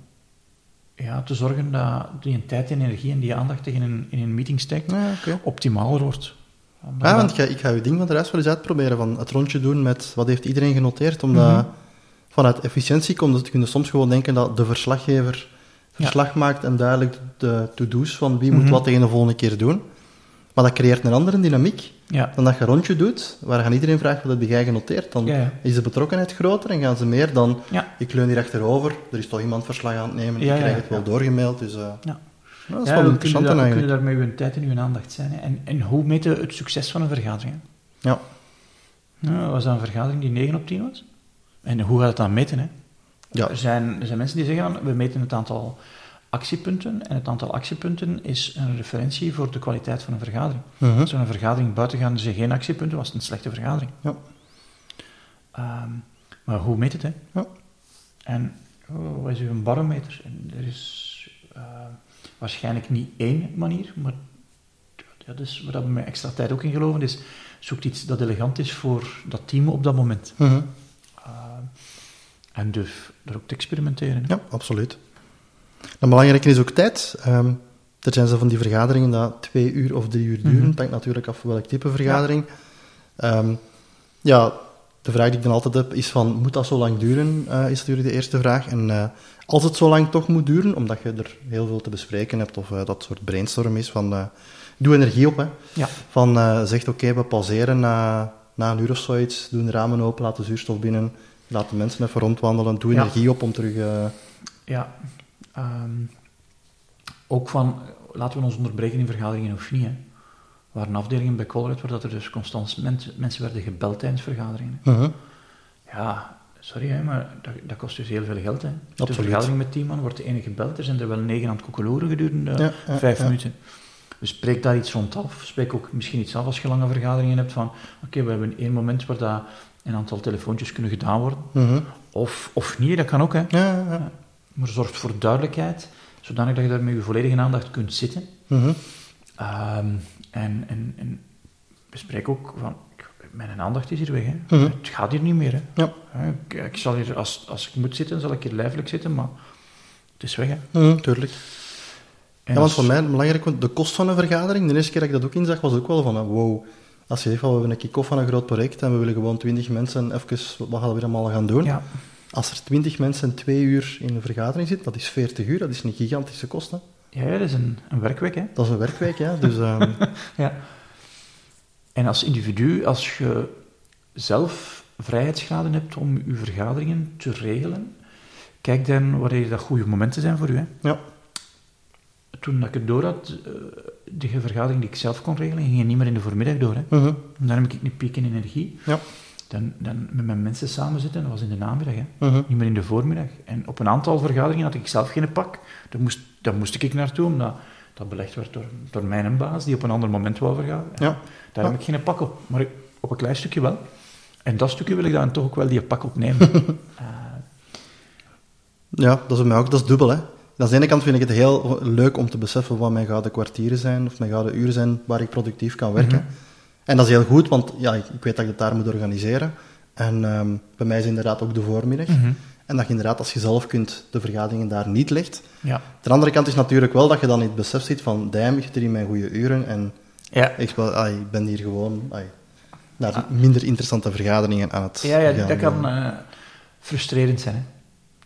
[SPEAKER 3] ja, te zorgen dat die tijd en energie en die aandacht je in een, in een meeting steekt,
[SPEAKER 2] Ja,
[SPEAKER 3] optimaler wordt.
[SPEAKER 2] Ja,
[SPEAKER 3] dat-
[SPEAKER 2] want ik ga, ik ga je ding van de rest wel eens uitproberen. Van het rondje doen met wat heeft iedereen genoteerd. Omdat
[SPEAKER 3] Mhm.
[SPEAKER 2] vanuit efficiëntie komt het, kun je soms gewoon denken dat de verslaggever verslag maakt en duidelijk de to-do's van wie moet
[SPEAKER 3] Mhm.
[SPEAKER 2] wat tegen de volgende keer doen. Maar dat creëert een andere dynamiek
[SPEAKER 3] ja.
[SPEAKER 2] dan dat je een rondje doet, waar aan iedereen vraagt wat heb jij genoteerd. Dan
[SPEAKER 3] Ja, ja.
[SPEAKER 2] is de betrokkenheid groter en gaan ze meer dan ik leun hier achterover, er is toch iemand verslag aan het nemen, ik krijg het wel doorgemaild. Dus, eh,
[SPEAKER 3] Ja.
[SPEAKER 2] dat is wel
[SPEAKER 3] we kunnen,
[SPEAKER 2] interessant
[SPEAKER 3] daar, we kunnen daarmee uw tijd en uw aandacht zijn. Hè. En, en hoe meten we het succes van een vergadering? hè?
[SPEAKER 2] Ja.
[SPEAKER 3] Nou, was dat een vergadering die 9 op 10 was? En hoe gaat het dan meten? Hè?
[SPEAKER 2] Ja.
[SPEAKER 3] Er, zijn, er zijn mensen die zeggen, we meten het aantal actiepunten. En het aantal actiepunten is een referentie voor de kwaliteit van een vergadering.
[SPEAKER 2] Mhm.
[SPEAKER 3] Als we een vergadering buiten gaan, er zijn geen actiepunten, was het een slechte vergadering.
[SPEAKER 2] Ja.
[SPEAKER 3] Ehm, maar hoe meet het, hè?
[SPEAKER 2] Ja.
[SPEAKER 3] En oh, wat is uw barometer? En er is eh, waarschijnlijk niet één manier, maar dat is waar we met extra tijd ook in geloven, is zoek iets dat elegant is voor dat team op dat moment.
[SPEAKER 2] Mhm.
[SPEAKER 3] Ehm, en durf er ook te experimenteren. hè.
[SPEAKER 2] Ja, absoluut. En belangrijk is ook tijd. Ehm, er zijn zo van die vergaderingen dat twee uur of drie uur duren. Het hangt natuurlijk af van welk type vergadering. Ehm, ja, de vraag die ik dan altijd heb is van, moet dat zo lang duren? eh, is natuurlijk de eerste vraag. En eh, als het zo lang toch moet duren, omdat je er heel veel te bespreken hebt, of eh, dat soort brainstorm is, van, doe energie op. Hè.
[SPEAKER 3] Ja.
[SPEAKER 2] Van, zegt oké, we pauzeren na, na een uur of zoiets, doen de ramen open, laten zuurstof binnen, laat de mensen even rondwandelen, doe
[SPEAKER 3] Ja.
[SPEAKER 2] energie op om terug...
[SPEAKER 3] Ja. Ehm, ook van, laten we ons onderbreken in vergaderingen of niet. Hè. Er waren afdelingen bij Colruyt waar dat er dus constant mens- mensen werden gebeld tijdens vergaderingen.
[SPEAKER 2] mhm.
[SPEAKER 3] Ja, sorry, hè, maar dat, dat kost dus heel veel geld. Hè. De
[SPEAKER 2] Absoluut.
[SPEAKER 3] vergadering met tien man wordt de ene gebeld, er zijn er wel negen aan het koekeloeren gedurende
[SPEAKER 2] Ja, ja,
[SPEAKER 3] vijf
[SPEAKER 2] ja.
[SPEAKER 3] minuten. Dus spreek daar iets rond af. Spreek ook misschien iets af als je lange vergaderingen hebt van, oké, we hebben één moment waar dat een aantal telefoontjes kunnen gedaan worden.
[SPEAKER 2] Mhm.
[SPEAKER 3] Of, of niet, dat kan ook. Hè.
[SPEAKER 2] Ja, ja, ja.
[SPEAKER 3] Maar zorgt voor duidelijkheid, zodanig dat je daar met je volledige aandacht kunt zitten. Ehm, en, en, en bespreek ook van, mijn aandacht is hier weg. Hè.
[SPEAKER 2] Mhm.
[SPEAKER 3] Het gaat hier niet meer. Hè.
[SPEAKER 2] Ja.
[SPEAKER 3] Ik, ik zal hier, als, als ik moet zitten, zal ik hier lijfelijk zitten, maar het is weg. Hè.
[SPEAKER 2] Mhm, tuurlijk.
[SPEAKER 3] En
[SPEAKER 2] Ja, want voor mij belangrijk, want de kost van een vergadering, de eerste keer dat ik dat ook inzag, was ook wel van, eh, wow, als je zegt van, we hebben een kick-off van een groot project en we willen gewoon twintig mensen even, wat gaan we weer allemaal gaan doen?
[SPEAKER 3] Ja,
[SPEAKER 2] Als er 20 mensen twee uur in een vergadering zitten, dat is 40 uur, dat is een gigantische kosten.
[SPEAKER 3] Ja, dat is een, een werkweek, hè.
[SPEAKER 2] Dat is een werkweek, ja. Dus, ehm,
[SPEAKER 3] Ja. En als individu, als je zelf vrijheidsgraden hebt om je vergaderingen te regelen, kijk dan wanneer dat goede momenten zijn voor u. Hè.
[SPEAKER 2] ja.
[SPEAKER 3] Toen dat ik het door had, eh, de vergadering die ik zelf kon regelen, ging niet meer in de voormiddag door. Hè.
[SPEAKER 2] Mhm.
[SPEAKER 3] En dan heb ik een piek in energie.
[SPEAKER 2] Ja.
[SPEAKER 3] Dan, dan met mijn mensen samen zitten, dat was in de namiddag, hè.
[SPEAKER 2] Mhm.
[SPEAKER 3] niet meer in de voormiddag. En op een aantal vergaderingen had ik zelf geen pak. Daar moest, daar moest ik naartoe, omdat dat belegd werd door, door mijn baas, die op een ander moment wou vergaderen.
[SPEAKER 2] Ja.
[SPEAKER 3] Daar
[SPEAKER 2] Ja.
[SPEAKER 3] heb ik geen pak op, maar ik- op een klein stukje wel. En dat stukje wil ik dan toch ook wel die pak opnemen. Eh,
[SPEAKER 2] Ja, dat is mij ook, dat is dubbel. Hè. Aan de ene kant vind ik het heel leuk om te beseffen wat mijn gouden kwartieren zijn, of mijn gouden uren zijn waar ik productief kan werken.
[SPEAKER 3] Mhm.
[SPEAKER 2] En dat is heel goed, want ja, ik, ik weet dat ik het daar moet organiseren. En ehm, bij mij is inderdaad ook de voormiddag.
[SPEAKER 3] mhm.
[SPEAKER 2] En dat je inderdaad, als je zelf kunt, de vergaderingen daar niet legt.
[SPEAKER 3] Ja.
[SPEAKER 2] Ter andere kant is natuurlijk wel dat je dan in het besef zit van, damn, ik zit hier in mijn goede uren en
[SPEAKER 3] Ja.
[SPEAKER 2] ik, speel, ai, ik ben hier gewoon ai, naar minder interessante vergaderingen aan het
[SPEAKER 3] Ja, ja,
[SPEAKER 2] gaan
[SPEAKER 3] dat kan eh, frustrerend zijn. Hè.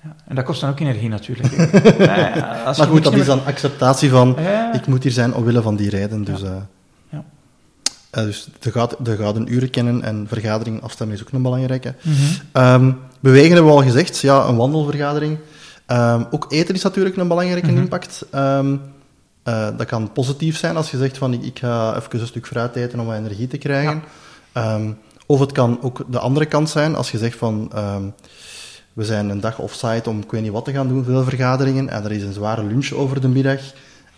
[SPEAKER 3] Ja. En dat kost dan ook energie natuurlijk. als
[SPEAKER 2] Maar goed, dat
[SPEAKER 3] meer-
[SPEAKER 2] is dan acceptatie van, ik moet hier zijn omwille van die reden. Dus, eh, Eh, dus de, de gouden uren kennen en vergaderingen afstemmen is ook een belangrijke.
[SPEAKER 3] Mhm.
[SPEAKER 2] Ehm, bewegen hebben we al gezegd, ja, een wandelvergadering. Ehm, ook eten is natuurlijk een belangrijke
[SPEAKER 3] Mhm.
[SPEAKER 2] impact. Ehm, eh, dat kan positief zijn als je zegt van ik, ik ga even een stuk fruit eten om wat energie te krijgen. Of het kan ook de andere kant zijn als je zegt van we zijn een dag offsite om ik weet niet wat te gaan doen, veel vergaderingen, en er is een zware lunch over de middag.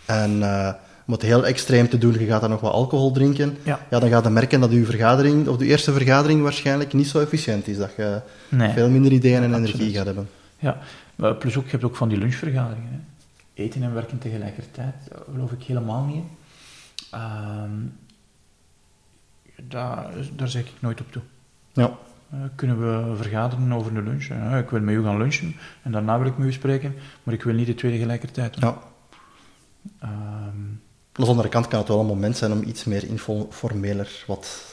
[SPEAKER 2] En eh, om het heel extreem te doen, je gaat dan nog wat alcohol drinken.
[SPEAKER 3] Ja.
[SPEAKER 2] Ja, dan gaat je merken dat je vergadering, of de eerste vergadering waarschijnlijk niet zo efficiënt is. Dat je
[SPEAKER 3] Nee.
[SPEAKER 2] veel minder ideeën en energie gaat hebben.
[SPEAKER 3] Ja, maar plus ook, je hebt ook van die lunchvergaderingen. Hè. Eten en werken tegelijkertijd, daar geloof ik helemaal niet. Ehm, daar, daar zeg ik nooit op toe.
[SPEAKER 2] Ja.
[SPEAKER 3] Eh, kunnen we vergaderen over de lunch? Ik wil met u gaan lunchen en daarna wil ik met u spreken, maar ik wil niet de twee tegelijkertijd doen.
[SPEAKER 2] ja.
[SPEAKER 3] Ehm,
[SPEAKER 2] Aan de andere kant kan het wel een moment zijn om iets meer informeler wat...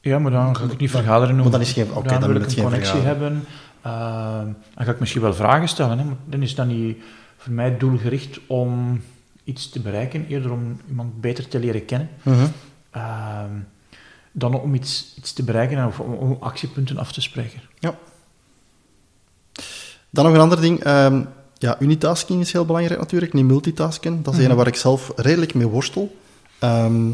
[SPEAKER 3] ja, maar dan ga ik niet vergaderen
[SPEAKER 2] Maar
[SPEAKER 3] noemen.
[SPEAKER 2] dan is geen- oké, dan
[SPEAKER 3] wil ik
[SPEAKER 2] het
[SPEAKER 3] een
[SPEAKER 2] geen
[SPEAKER 3] connectie hebben. Ehm, dan ga ik misschien wel vragen stellen, hè, maar dan is dat niet voor mij doelgericht om iets te bereiken, eerder om iemand beter te leren kennen.
[SPEAKER 2] Mhm.
[SPEAKER 3] Ehm, dan om iets, iets te bereiken en of om, om actiepunten af te spreken.
[SPEAKER 2] Dan nog een ander ding. ehm, ja, unitasking is heel belangrijk natuurlijk, niet multitasken. Dat is een waar ik zelf redelijk mee worstel. Ehm,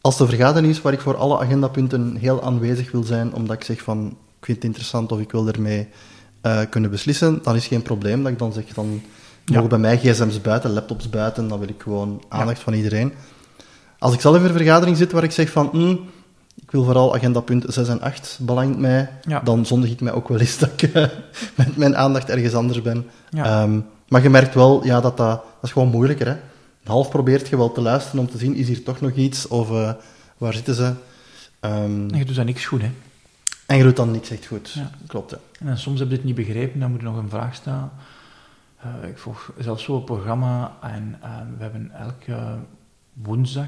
[SPEAKER 2] als de vergadering is waar ik voor alle agendapunten heel aanwezig wil zijn, omdat ik zeg van, ik vind het interessant of ik wil ermee eh, kunnen beslissen, dan is geen probleem. Dat ik dan zeg, dan
[SPEAKER 3] Ja.
[SPEAKER 2] mogen bij mij gsm's buiten, laptops buiten, dan wil ik gewoon aandacht van iedereen. Als ik zelf in een vergadering zit waar ik zeg van, hm, ik wil vooral agendapunt 6 en 8, belangt mij,
[SPEAKER 3] Ja.
[SPEAKER 2] dan zondig ik mij ook wel eens dat ik eh, met mijn aandacht ergens anders ben.
[SPEAKER 3] Ja.
[SPEAKER 2] Ehm, maar je merkt wel ja, dat, dat, dat is gewoon moeilijker. Hè? Half probeert je wel te luisteren om te zien, is hier toch nog iets? Of eh, waar zitten ze? Ehm,
[SPEAKER 3] En je doet dan niks goed, hè.
[SPEAKER 2] en je doet dan niks echt goed.
[SPEAKER 3] Ja.
[SPEAKER 2] Klopt, ja.
[SPEAKER 3] En dan soms heb je het niet begrepen, dan moet er nog een vraag staan. Eh, ik volg zelf zo'n programma en we hebben elke woensdag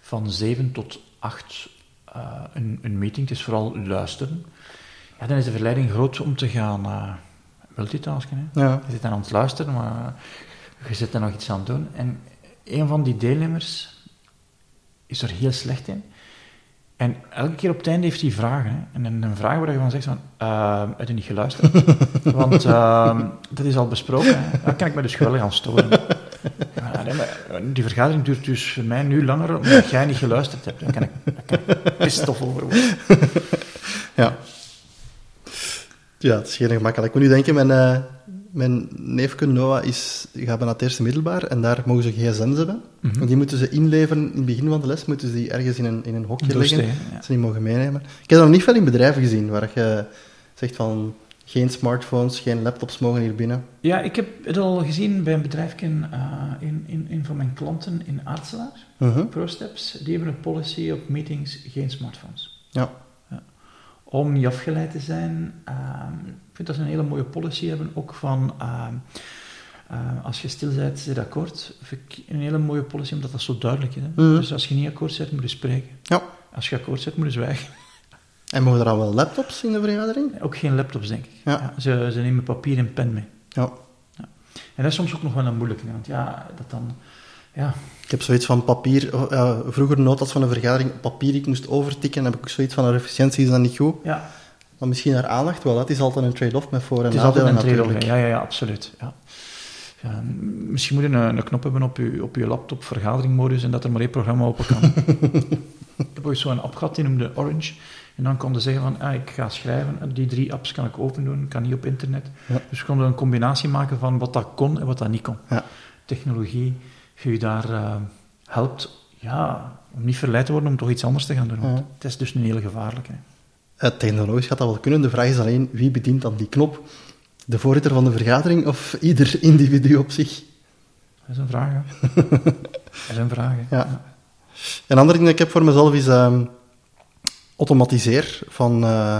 [SPEAKER 3] van 7 tot 8 eh, een, een meeting. Het is vooral luisteren. Ja, dan is de verleiding groot om te gaan eh, multitasken. Hè.
[SPEAKER 2] Ja.
[SPEAKER 3] Je zit dan aan het luisteren, maar je zit er nog iets aan het doen. En een van die deelnemers is er heel slecht in. En elke keer op het einde heeft hij vragen. Hè. En een, een vraag waar je van zegt van, uh, heb je niet geluisterd? Want uh, dat is al besproken. Hè. Dan kan ik me dus geweldig aan storen. Ja, nee, maar die vergadering duurt dus voor mij nu langer omdat jij niet geluisterd hebt. Dan kan ik, kan pistof over worden.
[SPEAKER 2] Ja. Ja, het is geen gemakkelijk. Ik moet nu denken, mijn, uh, mijn neefje Noah is, gaat naar het eerste middelbaar en daar mogen ze gsm's hebben. Mm -hmm. Die moeten ze inleveren in het begin van de les, moeten ze die ergens in een, in een hokje leggen,
[SPEAKER 3] ja.
[SPEAKER 2] ze die mogen meenemen. Ik heb dat nog niet veel in bedrijven gezien, waar je zegt van geen smartphones, geen laptops mogen hier binnen.
[SPEAKER 3] Ja, ik heb het al gezien bij een bedrijf uh, in, in, in van mijn klanten in Aartselaar,
[SPEAKER 2] Mhm.
[SPEAKER 3] uh -huh. ProSteps. Die hebben een policy op meetings, geen smartphones.
[SPEAKER 2] Ja.
[SPEAKER 3] ja. Om niet afgeleid te zijn. Uh, ik vind dat ze een hele mooie policy hebben, ook van... Uh, als je stil bent, zit akkoord. Vind ik een hele mooie policy, omdat dat zo duidelijk is. Hè?
[SPEAKER 2] Mhm.
[SPEAKER 3] Dus als je niet akkoord bent, moet je spreken.
[SPEAKER 2] Ja.
[SPEAKER 3] Als je akkoord bent, moet je zwijgen.
[SPEAKER 2] En mogen er dan wel laptops in de vergadering?
[SPEAKER 3] Ook geen laptops, denk ik.
[SPEAKER 2] Ja.
[SPEAKER 3] ze, ze nemen papier en pen mee.
[SPEAKER 2] Ja.
[SPEAKER 3] En dat is soms ook nog wel een moeilijke, want ja, dat dan... Ja,
[SPEAKER 2] Ik heb zoiets van papier, oh, ja, vroeger notas van een vergadering op papier, ik moest overtikken, dan heb ik ook zoiets van, haar efficiëntie is dan niet goed.
[SPEAKER 3] ja
[SPEAKER 2] Maar misschien haar aandacht wel, het is altijd een trade-off met voor- en
[SPEAKER 3] het is altijd
[SPEAKER 2] nadelen
[SPEAKER 3] een trade-off.
[SPEAKER 2] natuurlijk.
[SPEAKER 3] Ja, ja, ja, absoluut. Ja. Ja, misschien moet je een, een knop hebben op je, op je laptop, vergaderingmodus, en dat er maar één programma open kan. ik heb ooit zo'n app gehad, die noemde Orange. En dan kon je zeggen van, ah, ik ga schrijven, en die drie apps kan ik open doen, kan niet op internet.
[SPEAKER 2] Ja.
[SPEAKER 3] Dus we konden een combinatie maken van wat dat kon en wat dat niet kon.
[SPEAKER 2] Ja.
[SPEAKER 3] Technologie, die je daar eh, helpt, ja, om niet verleid te worden om toch iets anders te gaan doen. Want. Het is dus een hele gevaarlijke.
[SPEAKER 2] Technologisch gaat dat wel kunnen, de vraag is alleen, wie bedient dan die knop? De voorzitter van de vergadering of ieder individu op zich?
[SPEAKER 3] Dat is een vraag, hè. dat is een vraag, hè.
[SPEAKER 2] Ja. Een ander ding dat ik heb voor mezelf is ehm, automatiseer van, eh,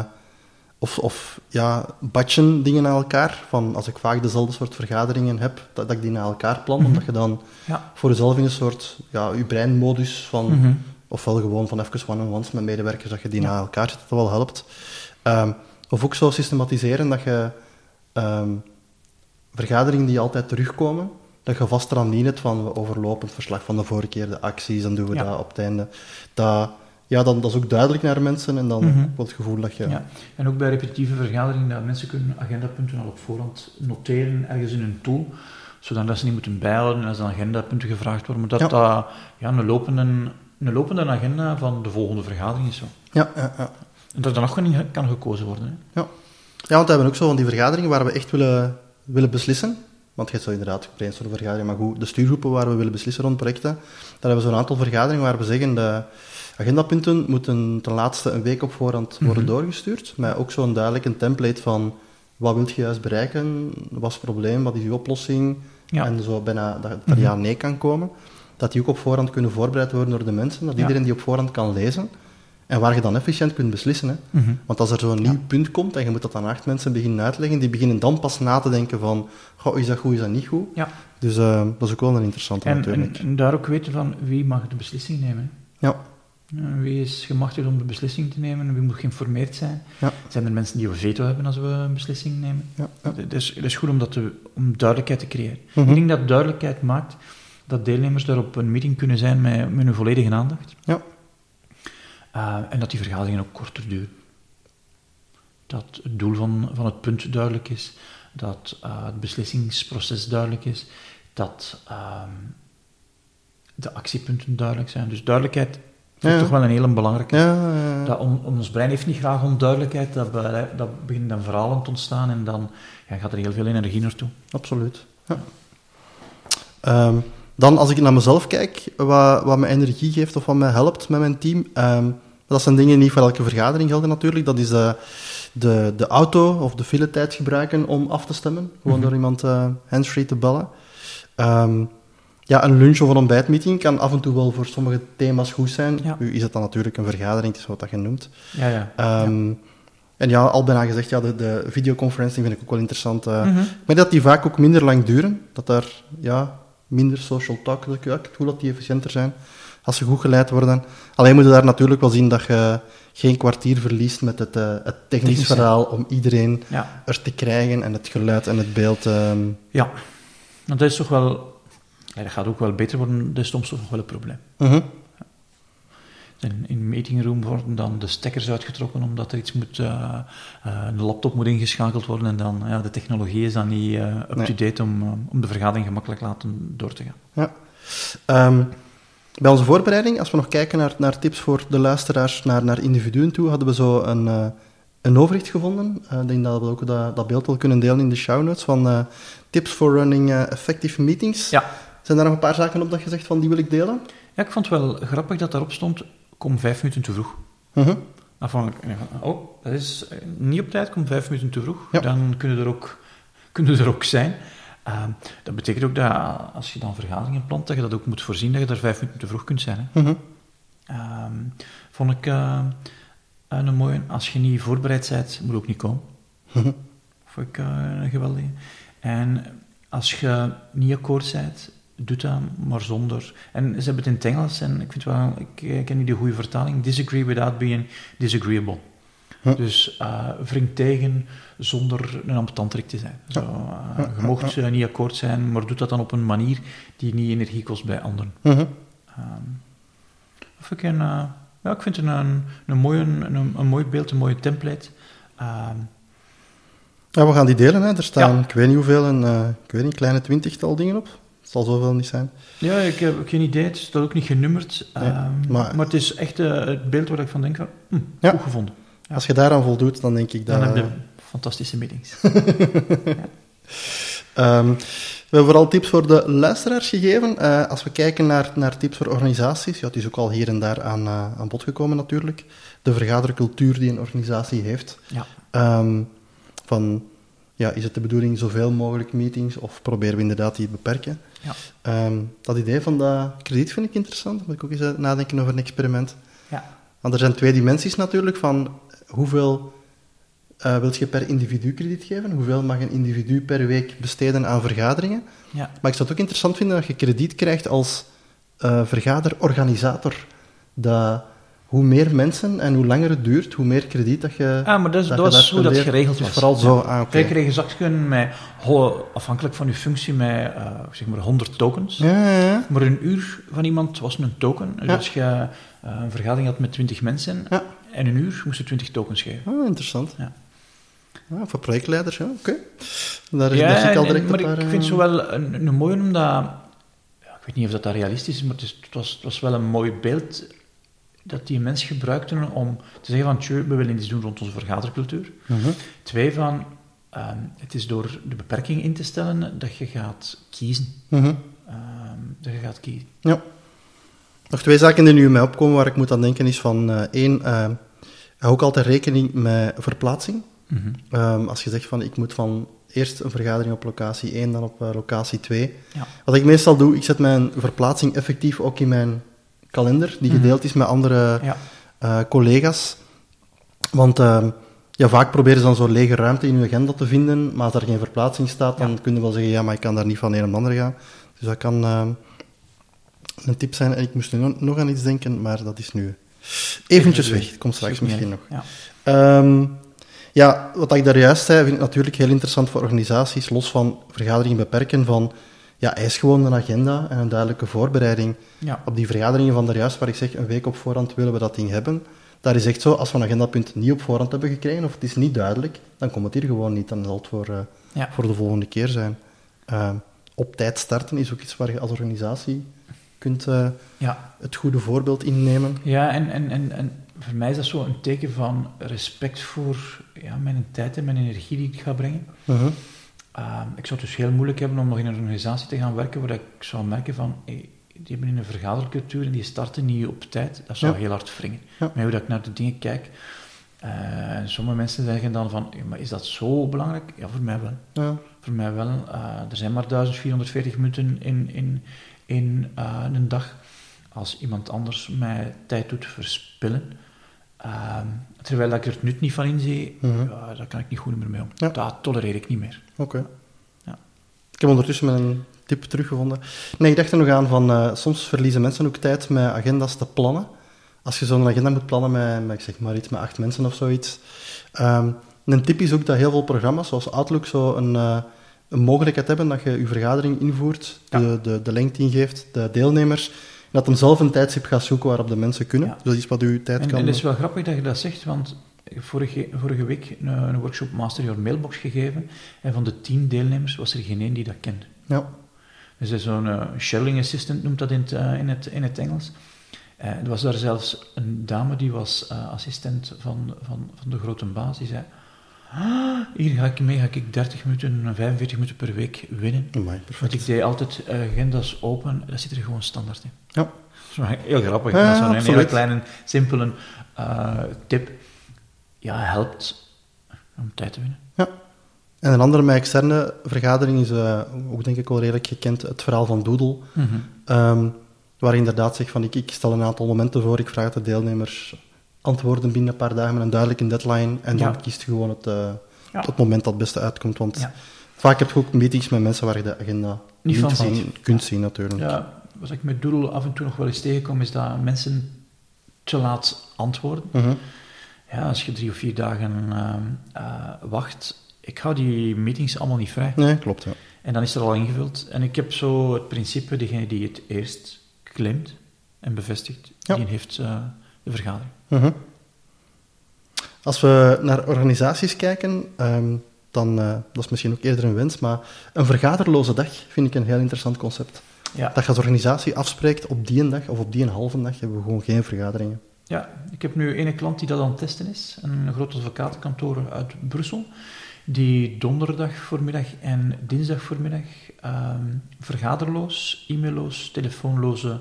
[SPEAKER 2] of, of ja, batchen dingen naar elkaar. Van als ik vaak dezelfde soort vergaderingen heb, dat, dat ik die naar elkaar plan,
[SPEAKER 3] Mhm.
[SPEAKER 2] omdat je dan
[SPEAKER 3] Ja.
[SPEAKER 2] voor jezelf in een soort, ja, je breinmodus van,
[SPEAKER 3] Mhm.
[SPEAKER 2] ofwel gewoon van even one-on-ones met medewerkers, dat je die
[SPEAKER 3] Ja.
[SPEAKER 2] naar elkaar zet, dat wel helpt. Ehm, of ook zo systematiseren dat je ehm, vergaderingen die altijd terugkomen, dat je vast eraan dient van we overlopen het verslag van de vorige keer, de acties, dan doen we
[SPEAKER 3] Ja.
[SPEAKER 2] dat op het einde. Dat, ja, dan, dat is ook duidelijk naar mensen en dan wel het gevoel dat je...
[SPEAKER 3] Ja. En ook bij repetitieve vergaderingen, dat mensen kunnen agendapunten al op voorhand noteren, ergens in een tool, zodat ze niet moeten bijhouden en als dan agendapunten gevraagd worden, maar dat
[SPEAKER 2] Ja.
[SPEAKER 3] dat ja, een, lopende, een lopende agenda van de volgende vergadering is zo.
[SPEAKER 2] Ja, ja, ja.
[SPEAKER 3] En dat er nog niet kan gekozen worden. Hè.
[SPEAKER 2] Ja, want we hebben ook zo van die vergaderingen waar we echt willen, willen beslissen. Want je hebt zo inderdaad brainstormvergaderingen, maar goed, de stuurgroepen waar we willen beslissen rond projecten, daar hebben we zo'n aantal vergaderingen waar we zeggen de agendapunten moeten ten laatste een week op voorhand worden
[SPEAKER 3] Mhm.
[SPEAKER 2] doorgestuurd. Met ook zo'n duidelijk een template van wat wilt je juist bereiken, wat is het probleem, wat is je oplossing,
[SPEAKER 3] Ja.
[SPEAKER 2] en zo bijna dat er
[SPEAKER 3] Mhm.
[SPEAKER 2] ja-nee kan komen. Dat die ook op voorhand kunnen voorbereid worden door de mensen, dat
[SPEAKER 3] Ja.
[SPEAKER 2] iedereen die op voorhand kan lezen. En waar je dan efficiënt kunt beslissen. Hè.
[SPEAKER 3] Mhm.
[SPEAKER 2] Want als er zo'n nieuw punt komt en je moet dat aan acht mensen beginnen uitleggen, die beginnen dan pas na te denken van, goh, is dat goed, is dat niet goed?
[SPEAKER 3] Ja.
[SPEAKER 2] Dus eh, dat is ook wel een interessante
[SPEAKER 3] En,
[SPEAKER 2] natuurlijk.
[SPEAKER 3] en, en daar ook weten van wie mag de beslissing nemen.
[SPEAKER 2] Ja,
[SPEAKER 3] Wie is gemachtigd om de beslissing te nemen? Wie moet geïnformeerd zijn?
[SPEAKER 2] Ja.
[SPEAKER 3] Zijn er mensen die een veto hebben als we een beslissing nemen?
[SPEAKER 2] Ja, ja.
[SPEAKER 3] Het, is, het is goed om, dat te, om duidelijkheid te creëren.
[SPEAKER 2] Mhm.
[SPEAKER 3] Ik denk dat duidelijkheid maakt dat deelnemers daar op een meeting kunnen zijn met, met hun volledige aandacht.
[SPEAKER 2] Ja.
[SPEAKER 3] Eh, en dat die vergaderingen ook korter duren. Dat het doel van, van het punt duidelijk is, dat eh, het beslissingsproces duidelijk is, dat ehm, de actiepunten duidelijk zijn. Dus duidelijkheid is
[SPEAKER 2] Ja.
[SPEAKER 3] toch wel een hele belangrijke. Dat on- ons brein heeft niet graag onduidelijkheid, dat, be- dat begint dan verhalen te ontstaan en dan gaat er heel veel energie naartoe.
[SPEAKER 2] absoluut. Ja. Ehm, dan, als ik naar mezelf kijk, wat, wat me energie geeft of wat me helpt met mijn team, ehm, dat zijn dingen die niet voor elke vergadering gelden natuurlijk. Dat is de, de, de auto of de file-tijd gebruiken om af te stemmen. Gewoon
[SPEAKER 3] Mhm.
[SPEAKER 2] door iemand uh, handsfree te bellen. Ehm, ja, een lunch of een ontbijtmeeting kan af en toe wel voor sommige thema's goed zijn.
[SPEAKER 3] Ja.
[SPEAKER 2] Nu is het dan natuurlijk een vergadering, het is wat dat je noemt.
[SPEAKER 3] Ja, ja.
[SPEAKER 2] Ehm, En ja, al bijna gezegd, ja, de, de videoconferencing vind ik ook wel interessant. eh.
[SPEAKER 3] Mhm.
[SPEAKER 2] Maar dat die vaak ook minder lang duren. Dat daar ja, minder social talk, dat ik, ja, gevoel dat die efficiënter zijn. Als ze goed geleid worden. Alleen moet je daar natuurlijk wel zien dat je geen kwartier verliest met het, eh, het technisch
[SPEAKER 3] Technische.
[SPEAKER 2] verhaal om iedereen
[SPEAKER 3] Ja.
[SPEAKER 2] er te krijgen en het geluid en het beeld. ehm,
[SPEAKER 3] ja. Dat is toch wel... Ja, dat gaat ook wel beter worden, dat is soms nog wel een probleem.
[SPEAKER 2] mhm.
[SPEAKER 3] In, in meetingroom worden dan de stekkers uitgetrokken omdat er iets moet, eh, een laptop moet ingeschakeld worden en dan, ja, de technologie is dan niet eh, up-to-date om, om de vergadering gemakkelijk laten door te gaan.
[SPEAKER 2] Ja. Ehm, bij onze voorbereiding, als we nog kijken naar, naar tips voor de luisteraars naar, naar individuen toe, hadden we zo een, een overzicht gevonden. Ik denk dat we ook dat, dat beeld wel kunnen delen in de show notes van tips for running effective meetings.
[SPEAKER 3] Ja.
[SPEAKER 2] Zijn daar nog een paar zaken op dat je zegt van die wil ik delen?
[SPEAKER 3] Ja, ik vond het wel grappig dat daarop stond, kom vijf minuten te vroeg. Afhankelijk, ja, van, oh, dat is eh, niet op tijd, kom vijf minuten te vroeg.
[SPEAKER 2] Ja.
[SPEAKER 3] Dan kunnen er ook, kunnen er ook zijn. Ehm, dat betekent ook dat als je dan vergaderingen plant, dat je dat ook moet voorzien dat je er vijf minuten te vroeg kunt zijn. Hè.
[SPEAKER 2] Mhm.
[SPEAKER 3] Ehm, vond ik eh, een mooie. Als je niet voorbereid bent, moet ook niet komen.
[SPEAKER 2] Mhm.
[SPEAKER 3] Vond ik eh, een geweldige. En als je niet akkoord bent, doe dat, maar zonder... En ze hebben het in het Engels, en ik vind wel... Ik, ik ken niet de goede vertaling. Disagree without being disagreeable. Dus uh, wring tegen zonder een ambtantrik te zijn. Zo, uh, je mocht uh, niet akkoord zijn, maar doe dat dan op een manier die niet energie kost bij anderen. Um, of ik, een, ja, ik vind het een, een, mooie, een, een mooi beeld, een mooie template. Um,
[SPEAKER 2] ja, we gaan die delen. Hè. Er staan, ik weet niet hoeveel, een, ik weet niet, kleine twintigtal dingen op. Het zal zoveel niet zijn.
[SPEAKER 3] Ja, ik heb geen idee. Het staat ook niet genummerd. Nee, um, maar, maar, het is echt het beeld waar ik van denk, hm,
[SPEAKER 2] ja.
[SPEAKER 3] goed gevonden.
[SPEAKER 2] Ja. Als je daaraan voldoet, dan denk ik dat...
[SPEAKER 3] Dan heb je fantastische meetings.
[SPEAKER 2] ja. um, we hebben vooral tips voor de luisteraars gegeven. Uh, als we kijken naar, naar tips voor organisaties, ja, het is ook al hier en daar aan, uh, aan bod gekomen natuurlijk. De vergadercultuur die een organisatie heeft.
[SPEAKER 3] Ja.
[SPEAKER 2] Um, van, ja, is het de bedoeling zoveel mogelijk meetings of proberen we inderdaad die te beperken?
[SPEAKER 3] Ja.
[SPEAKER 2] Um, dat idee van dat krediet vind ik interessant. Moet ik ook eens nadenken over een experiment.
[SPEAKER 3] Ja.
[SPEAKER 2] Want er zijn twee dimensies natuurlijk van hoeveel uh, wil je per individu krediet geven? Hoeveel mag een individu per week besteden aan vergaderingen?
[SPEAKER 3] Ja.
[SPEAKER 2] Maar ik zou het ook interessant vinden dat je krediet krijgt als uh, vergaderorganisator. Dat hoe meer mensen en hoe langer het duurt, hoe meer krediet dat je.
[SPEAKER 3] Ah, maar dat, is, dat, dat was hoe dat geregeld was.
[SPEAKER 2] Vooral zo. Ah, okay.
[SPEAKER 3] Wij kregen zakjes met, afhankelijk van uw functie, met uh, zeg maar 100 tokens.
[SPEAKER 2] Ja, ja, ja.
[SPEAKER 3] Maar een uur van iemand was een token. Dus als je uh, een vergadering had met 20 mensen en een uur, moest je 20 tokens geven.
[SPEAKER 2] Ah, interessant.
[SPEAKER 3] Ja.
[SPEAKER 2] Ah, voor projectleiders, ja, oké. Okay. Daar,
[SPEAKER 3] ja,
[SPEAKER 2] daar zie ik al direct
[SPEAKER 3] maar
[SPEAKER 2] een paar,
[SPEAKER 3] ik vind het zo wel een, een mooie, omdat... Ja, ik weet niet of dat, dat realistisch is, maar het, is, het, was, het was wel een mooi beeld dat die mensen gebruikten om te zeggen van, tjö, we willen iets doen rond onze vergadercultuur.
[SPEAKER 2] Uh -huh.
[SPEAKER 3] Twee van, um, het is door de beperking in te stellen dat je gaat kiezen.
[SPEAKER 2] Uh -huh.
[SPEAKER 3] um, dat je gaat kiezen.
[SPEAKER 2] Ja. Nog twee zaken die nu in mij opkomen waar ik moet aan denken is van, uh, één, uh, hou ook altijd rekening met verplaatsing.
[SPEAKER 3] -hmm.
[SPEAKER 2] um, als je zegt van, ik moet van eerst een vergadering op locatie 1, dan op uh, locatie 2.
[SPEAKER 3] Ja.
[SPEAKER 2] Wat ik meestal doe, ik zet mijn verplaatsing effectief ook in mijn kalender, die gedeeld is met andere
[SPEAKER 3] ja.
[SPEAKER 2] uh, collega's. Want uh, ja, vaak proberen ze dan zo'n lege ruimte in je agenda te vinden, maar als er geen verplaatsing staat, dan
[SPEAKER 3] Ja.
[SPEAKER 2] kun je wel zeggen, ja, maar ik kan daar niet van een de ander gaan. Dus dat kan uh, een tip zijn. En ik moest nu nog- aan iets denken, maar dat is nu eventjes weg. Het komt straks misschien nog.
[SPEAKER 3] Ja.
[SPEAKER 2] Ehm, ja, wat ik daar juist zei, vind ik natuurlijk heel interessant voor organisaties, los van vergaderingen beperken, van ja, eis gewoon een agenda en een duidelijke voorbereiding.
[SPEAKER 3] Ja.
[SPEAKER 2] Op die vergaderingen van daar juist, waar ik zeg, een week op voorhand willen we dat ding hebben, daar is echt zo, als we een agendapunt niet op voorhand hebben gekregen, of het is niet duidelijk, dan komt het hier gewoon niet, dan zal het voor, eh,
[SPEAKER 3] Ja.
[SPEAKER 2] voor de volgende keer zijn. Ehm, op tijd starten is ook iets waar je als organisatie kunt eh,
[SPEAKER 3] Ja.
[SPEAKER 2] het goede voorbeeld innemen.
[SPEAKER 3] Ja, en, en, en, en voor mij is dat zo een teken van respect voor ja, mijn tijd en mijn energie die ik ga brengen.
[SPEAKER 2] Mhm.
[SPEAKER 3] Uh, ik zou het dus heel moeilijk hebben om nog in een organisatie te gaan werken waar ik zou merken van, hey, die hebben in een vergadercultuur en die starten niet op tijd. Dat zou
[SPEAKER 2] Ja.
[SPEAKER 3] heel hard wringen.
[SPEAKER 2] Ja.
[SPEAKER 3] Maar hoe dat ik naar de dingen kijk, uh, en sommige mensen zeggen dan van, maar is dat zo belangrijk? Ja, voor mij wel.
[SPEAKER 2] Ja.
[SPEAKER 3] Voor mij wel. Uh, er zijn maar 1440 minuten in, in, in uh, een dag. Als iemand anders mij tijd doet verspillen, uh, terwijl ik er het nut niet van inzie,
[SPEAKER 2] Mhm.
[SPEAKER 3] ja, daar kan ik niet goed meer mee om.
[SPEAKER 2] Ja.
[SPEAKER 3] Dat tolereer ik niet meer.
[SPEAKER 2] Oké.
[SPEAKER 3] Ja.
[SPEAKER 2] Ik heb ondertussen mijn tip teruggevonden. Nee, ik dacht er nog aan van, eh, soms verliezen mensen ook tijd met agenda's te plannen. Als je zo'n agenda moet plannen met, met, ik zeg maar iets, met acht mensen of zoiets. Ehm, een tip is ook dat heel veel programma's, zoals Outlook, zo een, eh, een mogelijkheid hebben dat je je vergadering invoert,
[SPEAKER 3] Ja.
[SPEAKER 2] de, de, de lengte ingeeft, de deelnemers, dat hem zelf een tijdstip gaat zoeken waarop de mensen kunnen.
[SPEAKER 3] Ja.
[SPEAKER 2] Dus dat is wat uw tijd
[SPEAKER 3] En,
[SPEAKER 2] kan...
[SPEAKER 3] en het is wel grappig dat je dat zegt, want vorige, vorige week een, een workshop Master Your Mailbox gegeven en van de tien deelnemers was er geen één die dat kende.
[SPEAKER 2] Ja.
[SPEAKER 3] Dus dat is zo'n uh, Sherling Assistant noemt dat in het, uh, in het, in het Engels. Uh, er was daar zelfs een dame die was assistent van, van, van de grote baas, die zei, ah, hier ga ik mee, ga ik 30 minuten, 45 minuten per week winnen.
[SPEAKER 2] Amai, perfect.
[SPEAKER 3] Want ik deed altijd uh, agendas open, dat zit er gewoon standaard in.
[SPEAKER 2] Ja.
[SPEAKER 3] Dat is heel grappig,
[SPEAKER 2] Ja,
[SPEAKER 3] zo'n hele kleine, simpele uh, tip. Ja, helpt om tijd te winnen.
[SPEAKER 2] Ja. En een andere met externe vergadering is uh, ook denk ik wel redelijk gekend, het verhaal van Doodle.
[SPEAKER 3] Mm -hmm.
[SPEAKER 2] um, waar inderdaad zegt van ik, ik stel een aantal momenten voor, ik vraag de deelnemers antwoorden binnen een paar dagen met een duidelijke deadline en dan
[SPEAKER 3] Ja.
[SPEAKER 2] kiest je gewoon het, uh,
[SPEAKER 3] Ja.
[SPEAKER 2] het moment dat het beste uitkomt. Want
[SPEAKER 3] Ja.
[SPEAKER 2] vaak heb je ook meetings met mensen waar je de agenda
[SPEAKER 3] Niet van
[SPEAKER 2] kunt zien natuurlijk.
[SPEAKER 3] Ja, wat ik met Doodle af en toe nog wel eens tegenkom, is dat mensen te laat antwoorden.
[SPEAKER 2] Mhm.
[SPEAKER 3] Ja, als je drie of vier dagen ehm, eh, wacht, ik hou die meetings allemaal niet vrij.
[SPEAKER 2] Nee, klopt, ja.
[SPEAKER 3] En dan is er al ingevuld. En ik heb zo het principe, degene die het eerst claimt en bevestigt, die heeft eh, de vergadering.
[SPEAKER 2] Mhm. Als we naar organisaties kijken, ehm, dan, eh, dat is misschien ook eerder een wens, maar een vergaderloze dag vind ik een heel interessant concept.
[SPEAKER 3] Ja.
[SPEAKER 2] Dat je als organisatie afspreekt, op die een dag of op die een halve dag hebben we gewoon geen vergaderingen.
[SPEAKER 3] Ja, ik heb nu een klant die dat aan het testen is, een groot advocatenkantoor uit Brussel, die donderdag voormiddag en dinsdag voormiddag ehm, vergaderloos, e-mailloos, telefoonloze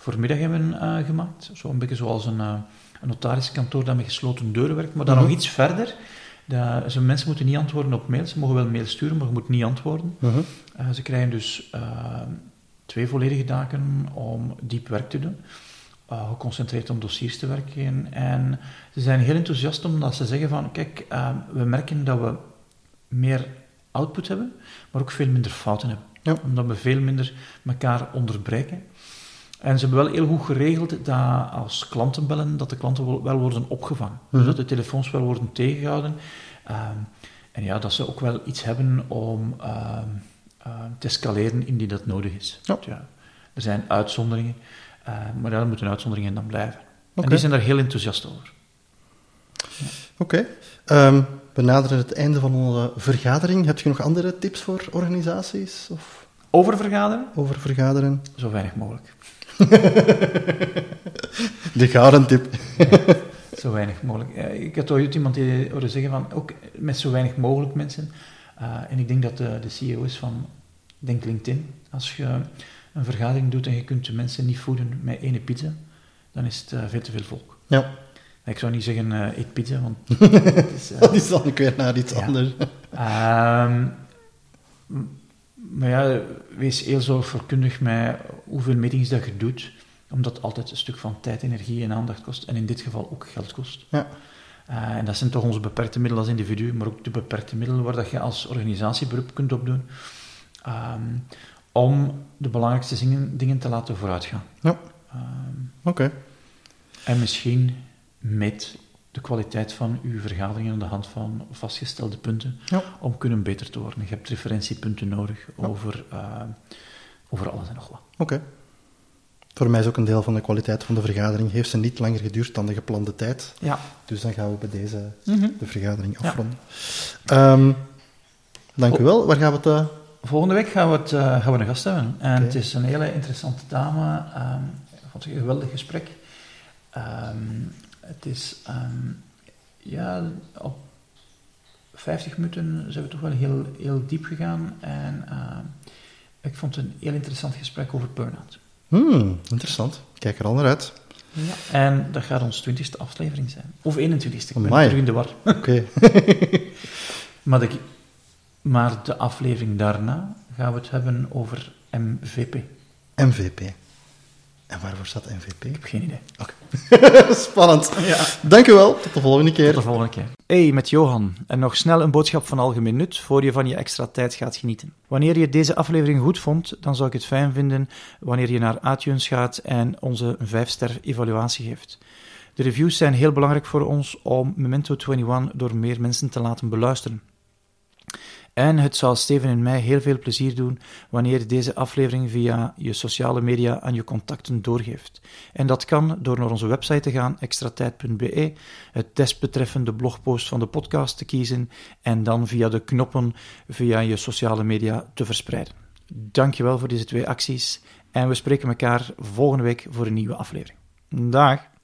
[SPEAKER 3] voormiddag hebben eh, gemaakt. Zo een beetje zoals een, eh, een notariskantoor dat met gesloten deuren werkt, maar dan
[SPEAKER 2] Mhm.
[SPEAKER 3] nog iets verder. Dat, zo mensen moeten niet antwoorden op mails, ze mogen wel mail sturen, maar je moet niet antwoorden.
[SPEAKER 2] Mhm.
[SPEAKER 3] Eh, ze krijgen dus twee volledige dagen om diep werk te doen, geconcentreerd om dossiers te werken. En ze zijn heel enthousiast omdat ze zeggen van, kijk, we merken dat we meer output hebben, maar ook veel minder fouten hebben.
[SPEAKER 2] Ja.
[SPEAKER 3] Omdat we veel minder elkaar onderbreken. En ze hebben wel heel goed geregeld dat als klanten bellen, dat de klanten wel- worden opgevangen.
[SPEAKER 2] Mhm.
[SPEAKER 3] Dus dat de telefoons wel worden tegengehouden. Ehm, en ja, dat ze ook wel iets hebben om ehm, ehm, te escaleren indien dat nodig is.
[SPEAKER 2] Ja.
[SPEAKER 3] Ja, er zijn uitzonderingen, maar daar moeten uitzonderingen dan blijven. En die zijn daar heel enthousiast over.
[SPEAKER 2] Oké. We naderen het einde van onze vergadering. Heb je nog andere tips voor organisaties of
[SPEAKER 3] Over vergaderen,
[SPEAKER 2] over vergaderen?
[SPEAKER 3] zo weinig mogelijk.
[SPEAKER 2] De gouden tip.
[SPEAKER 3] Zo weinig mogelijk. Ik had ooit iemand die hoorde zeggen van, ook met zo weinig mogelijk mensen. Eh, en ik denk dat de, de CEO is van, denk LinkedIn. Als je een vergadering doet en je kunt de mensen niet voeden met ene pizza, dan is het eh, veel te veel volk.
[SPEAKER 2] Ja,
[SPEAKER 3] Ik zou niet zeggen, eh, eet pizza, want het is...
[SPEAKER 2] dat is dan weer naar iets
[SPEAKER 3] Ja.
[SPEAKER 2] anders.
[SPEAKER 3] Maar ja, wees heel zorgvuldig met hoeveel meetings dat je doet, omdat het altijd een stuk van tijd, energie en aandacht kost, en in dit geval ook geld kost.
[SPEAKER 2] Ja.
[SPEAKER 3] Eh, en dat zijn toch onze beperkte middelen als individu, maar ook de beperkte middelen waar dat je als organisatie beroep kunt opdoen, ehm, om de belangrijkste zingen- dingen te laten vooruitgaan.
[SPEAKER 2] Ja.
[SPEAKER 3] Ehm,
[SPEAKER 2] Oké.
[SPEAKER 3] en misschien met de kwaliteit van uw vergaderingen aan de hand van vastgestelde punten
[SPEAKER 2] Ja.
[SPEAKER 3] om kunnen beter te worden. Je hebt referentiepunten nodig over, eh, over alles en nog wat.
[SPEAKER 2] Oké. Voor mij is ook een deel van de kwaliteit van de vergadering. Heeft ze niet langer geduurd dan de geplande tijd.
[SPEAKER 3] Ja.
[SPEAKER 2] Dus dan gaan we bij deze
[SPEAKER 3] Mhm.
[SPEAKER 2] de vergadering
[SPEAKER 3] Ja.
[SPEAKER 2] afronden. Ehm, dank u wel. Waar gaan we het... eh,
[SPEAKER 3] Volgende week gaan we, het, eh, gaan we een gast hebben. En het is een hele interessante dame. ehm, ik vond het een geweldig gesprek. Ehm, het is, ehm, ja, op 50 minuten zijn we toch wel heel, heel diep gegaan. En ehm, ik vond het een heel interessant gesprek over burn-out.
[SPEAKER 2] Hmm, interessant. Kijk er al naar uit.
[SPEAKER 3] Ja. En dat gaat ons 20ste aflevering zijn. Of 21ste, ik ben terug in de war.
[SPEAKER 2] Oké.
[SPEAKER 3] Maar de, maar de aflevering daarna gaan we het hebben over MVP.
[SPEAKER 2] MVP. En waarvoor staat MVP?
[SPEAKER 3] heb geen idee.
[SPEAKER 2] Spannend.
[SPEAKER 3] Ja.
[SPEAKER 2] Dank u wel. Tot de volgende keer.
[SPEAKER 3] Tot de volgende keer. Hey, met Johan. En nog snel een boodschap van algemeen nut voor je van je extra tijd gaat genieten. Wanneer je deze aflevering goed vond, dan zou ik het fijn vinden wanneer je naar iTunes gaat en onze 5-ster evaluatie geeft. De reviews zijn heel belangrijk voor ons om Memento 21 door meer mensen te laten beluisteren. En het zal Steven en mij heel veel plezier doen wanneer je deze aflevering via je sociale media aan je contacten doorgeeft. En dat kan door naar onze website te gaan, extratijd.be, het desbetreffende blogpost van de podcast te kiezen en dan via de knoppen via je sociale media te verspreiden. Dankjewel voor deze twee acties en we spreken elkaar volgende week voor een nieuwe aflevering. Dag!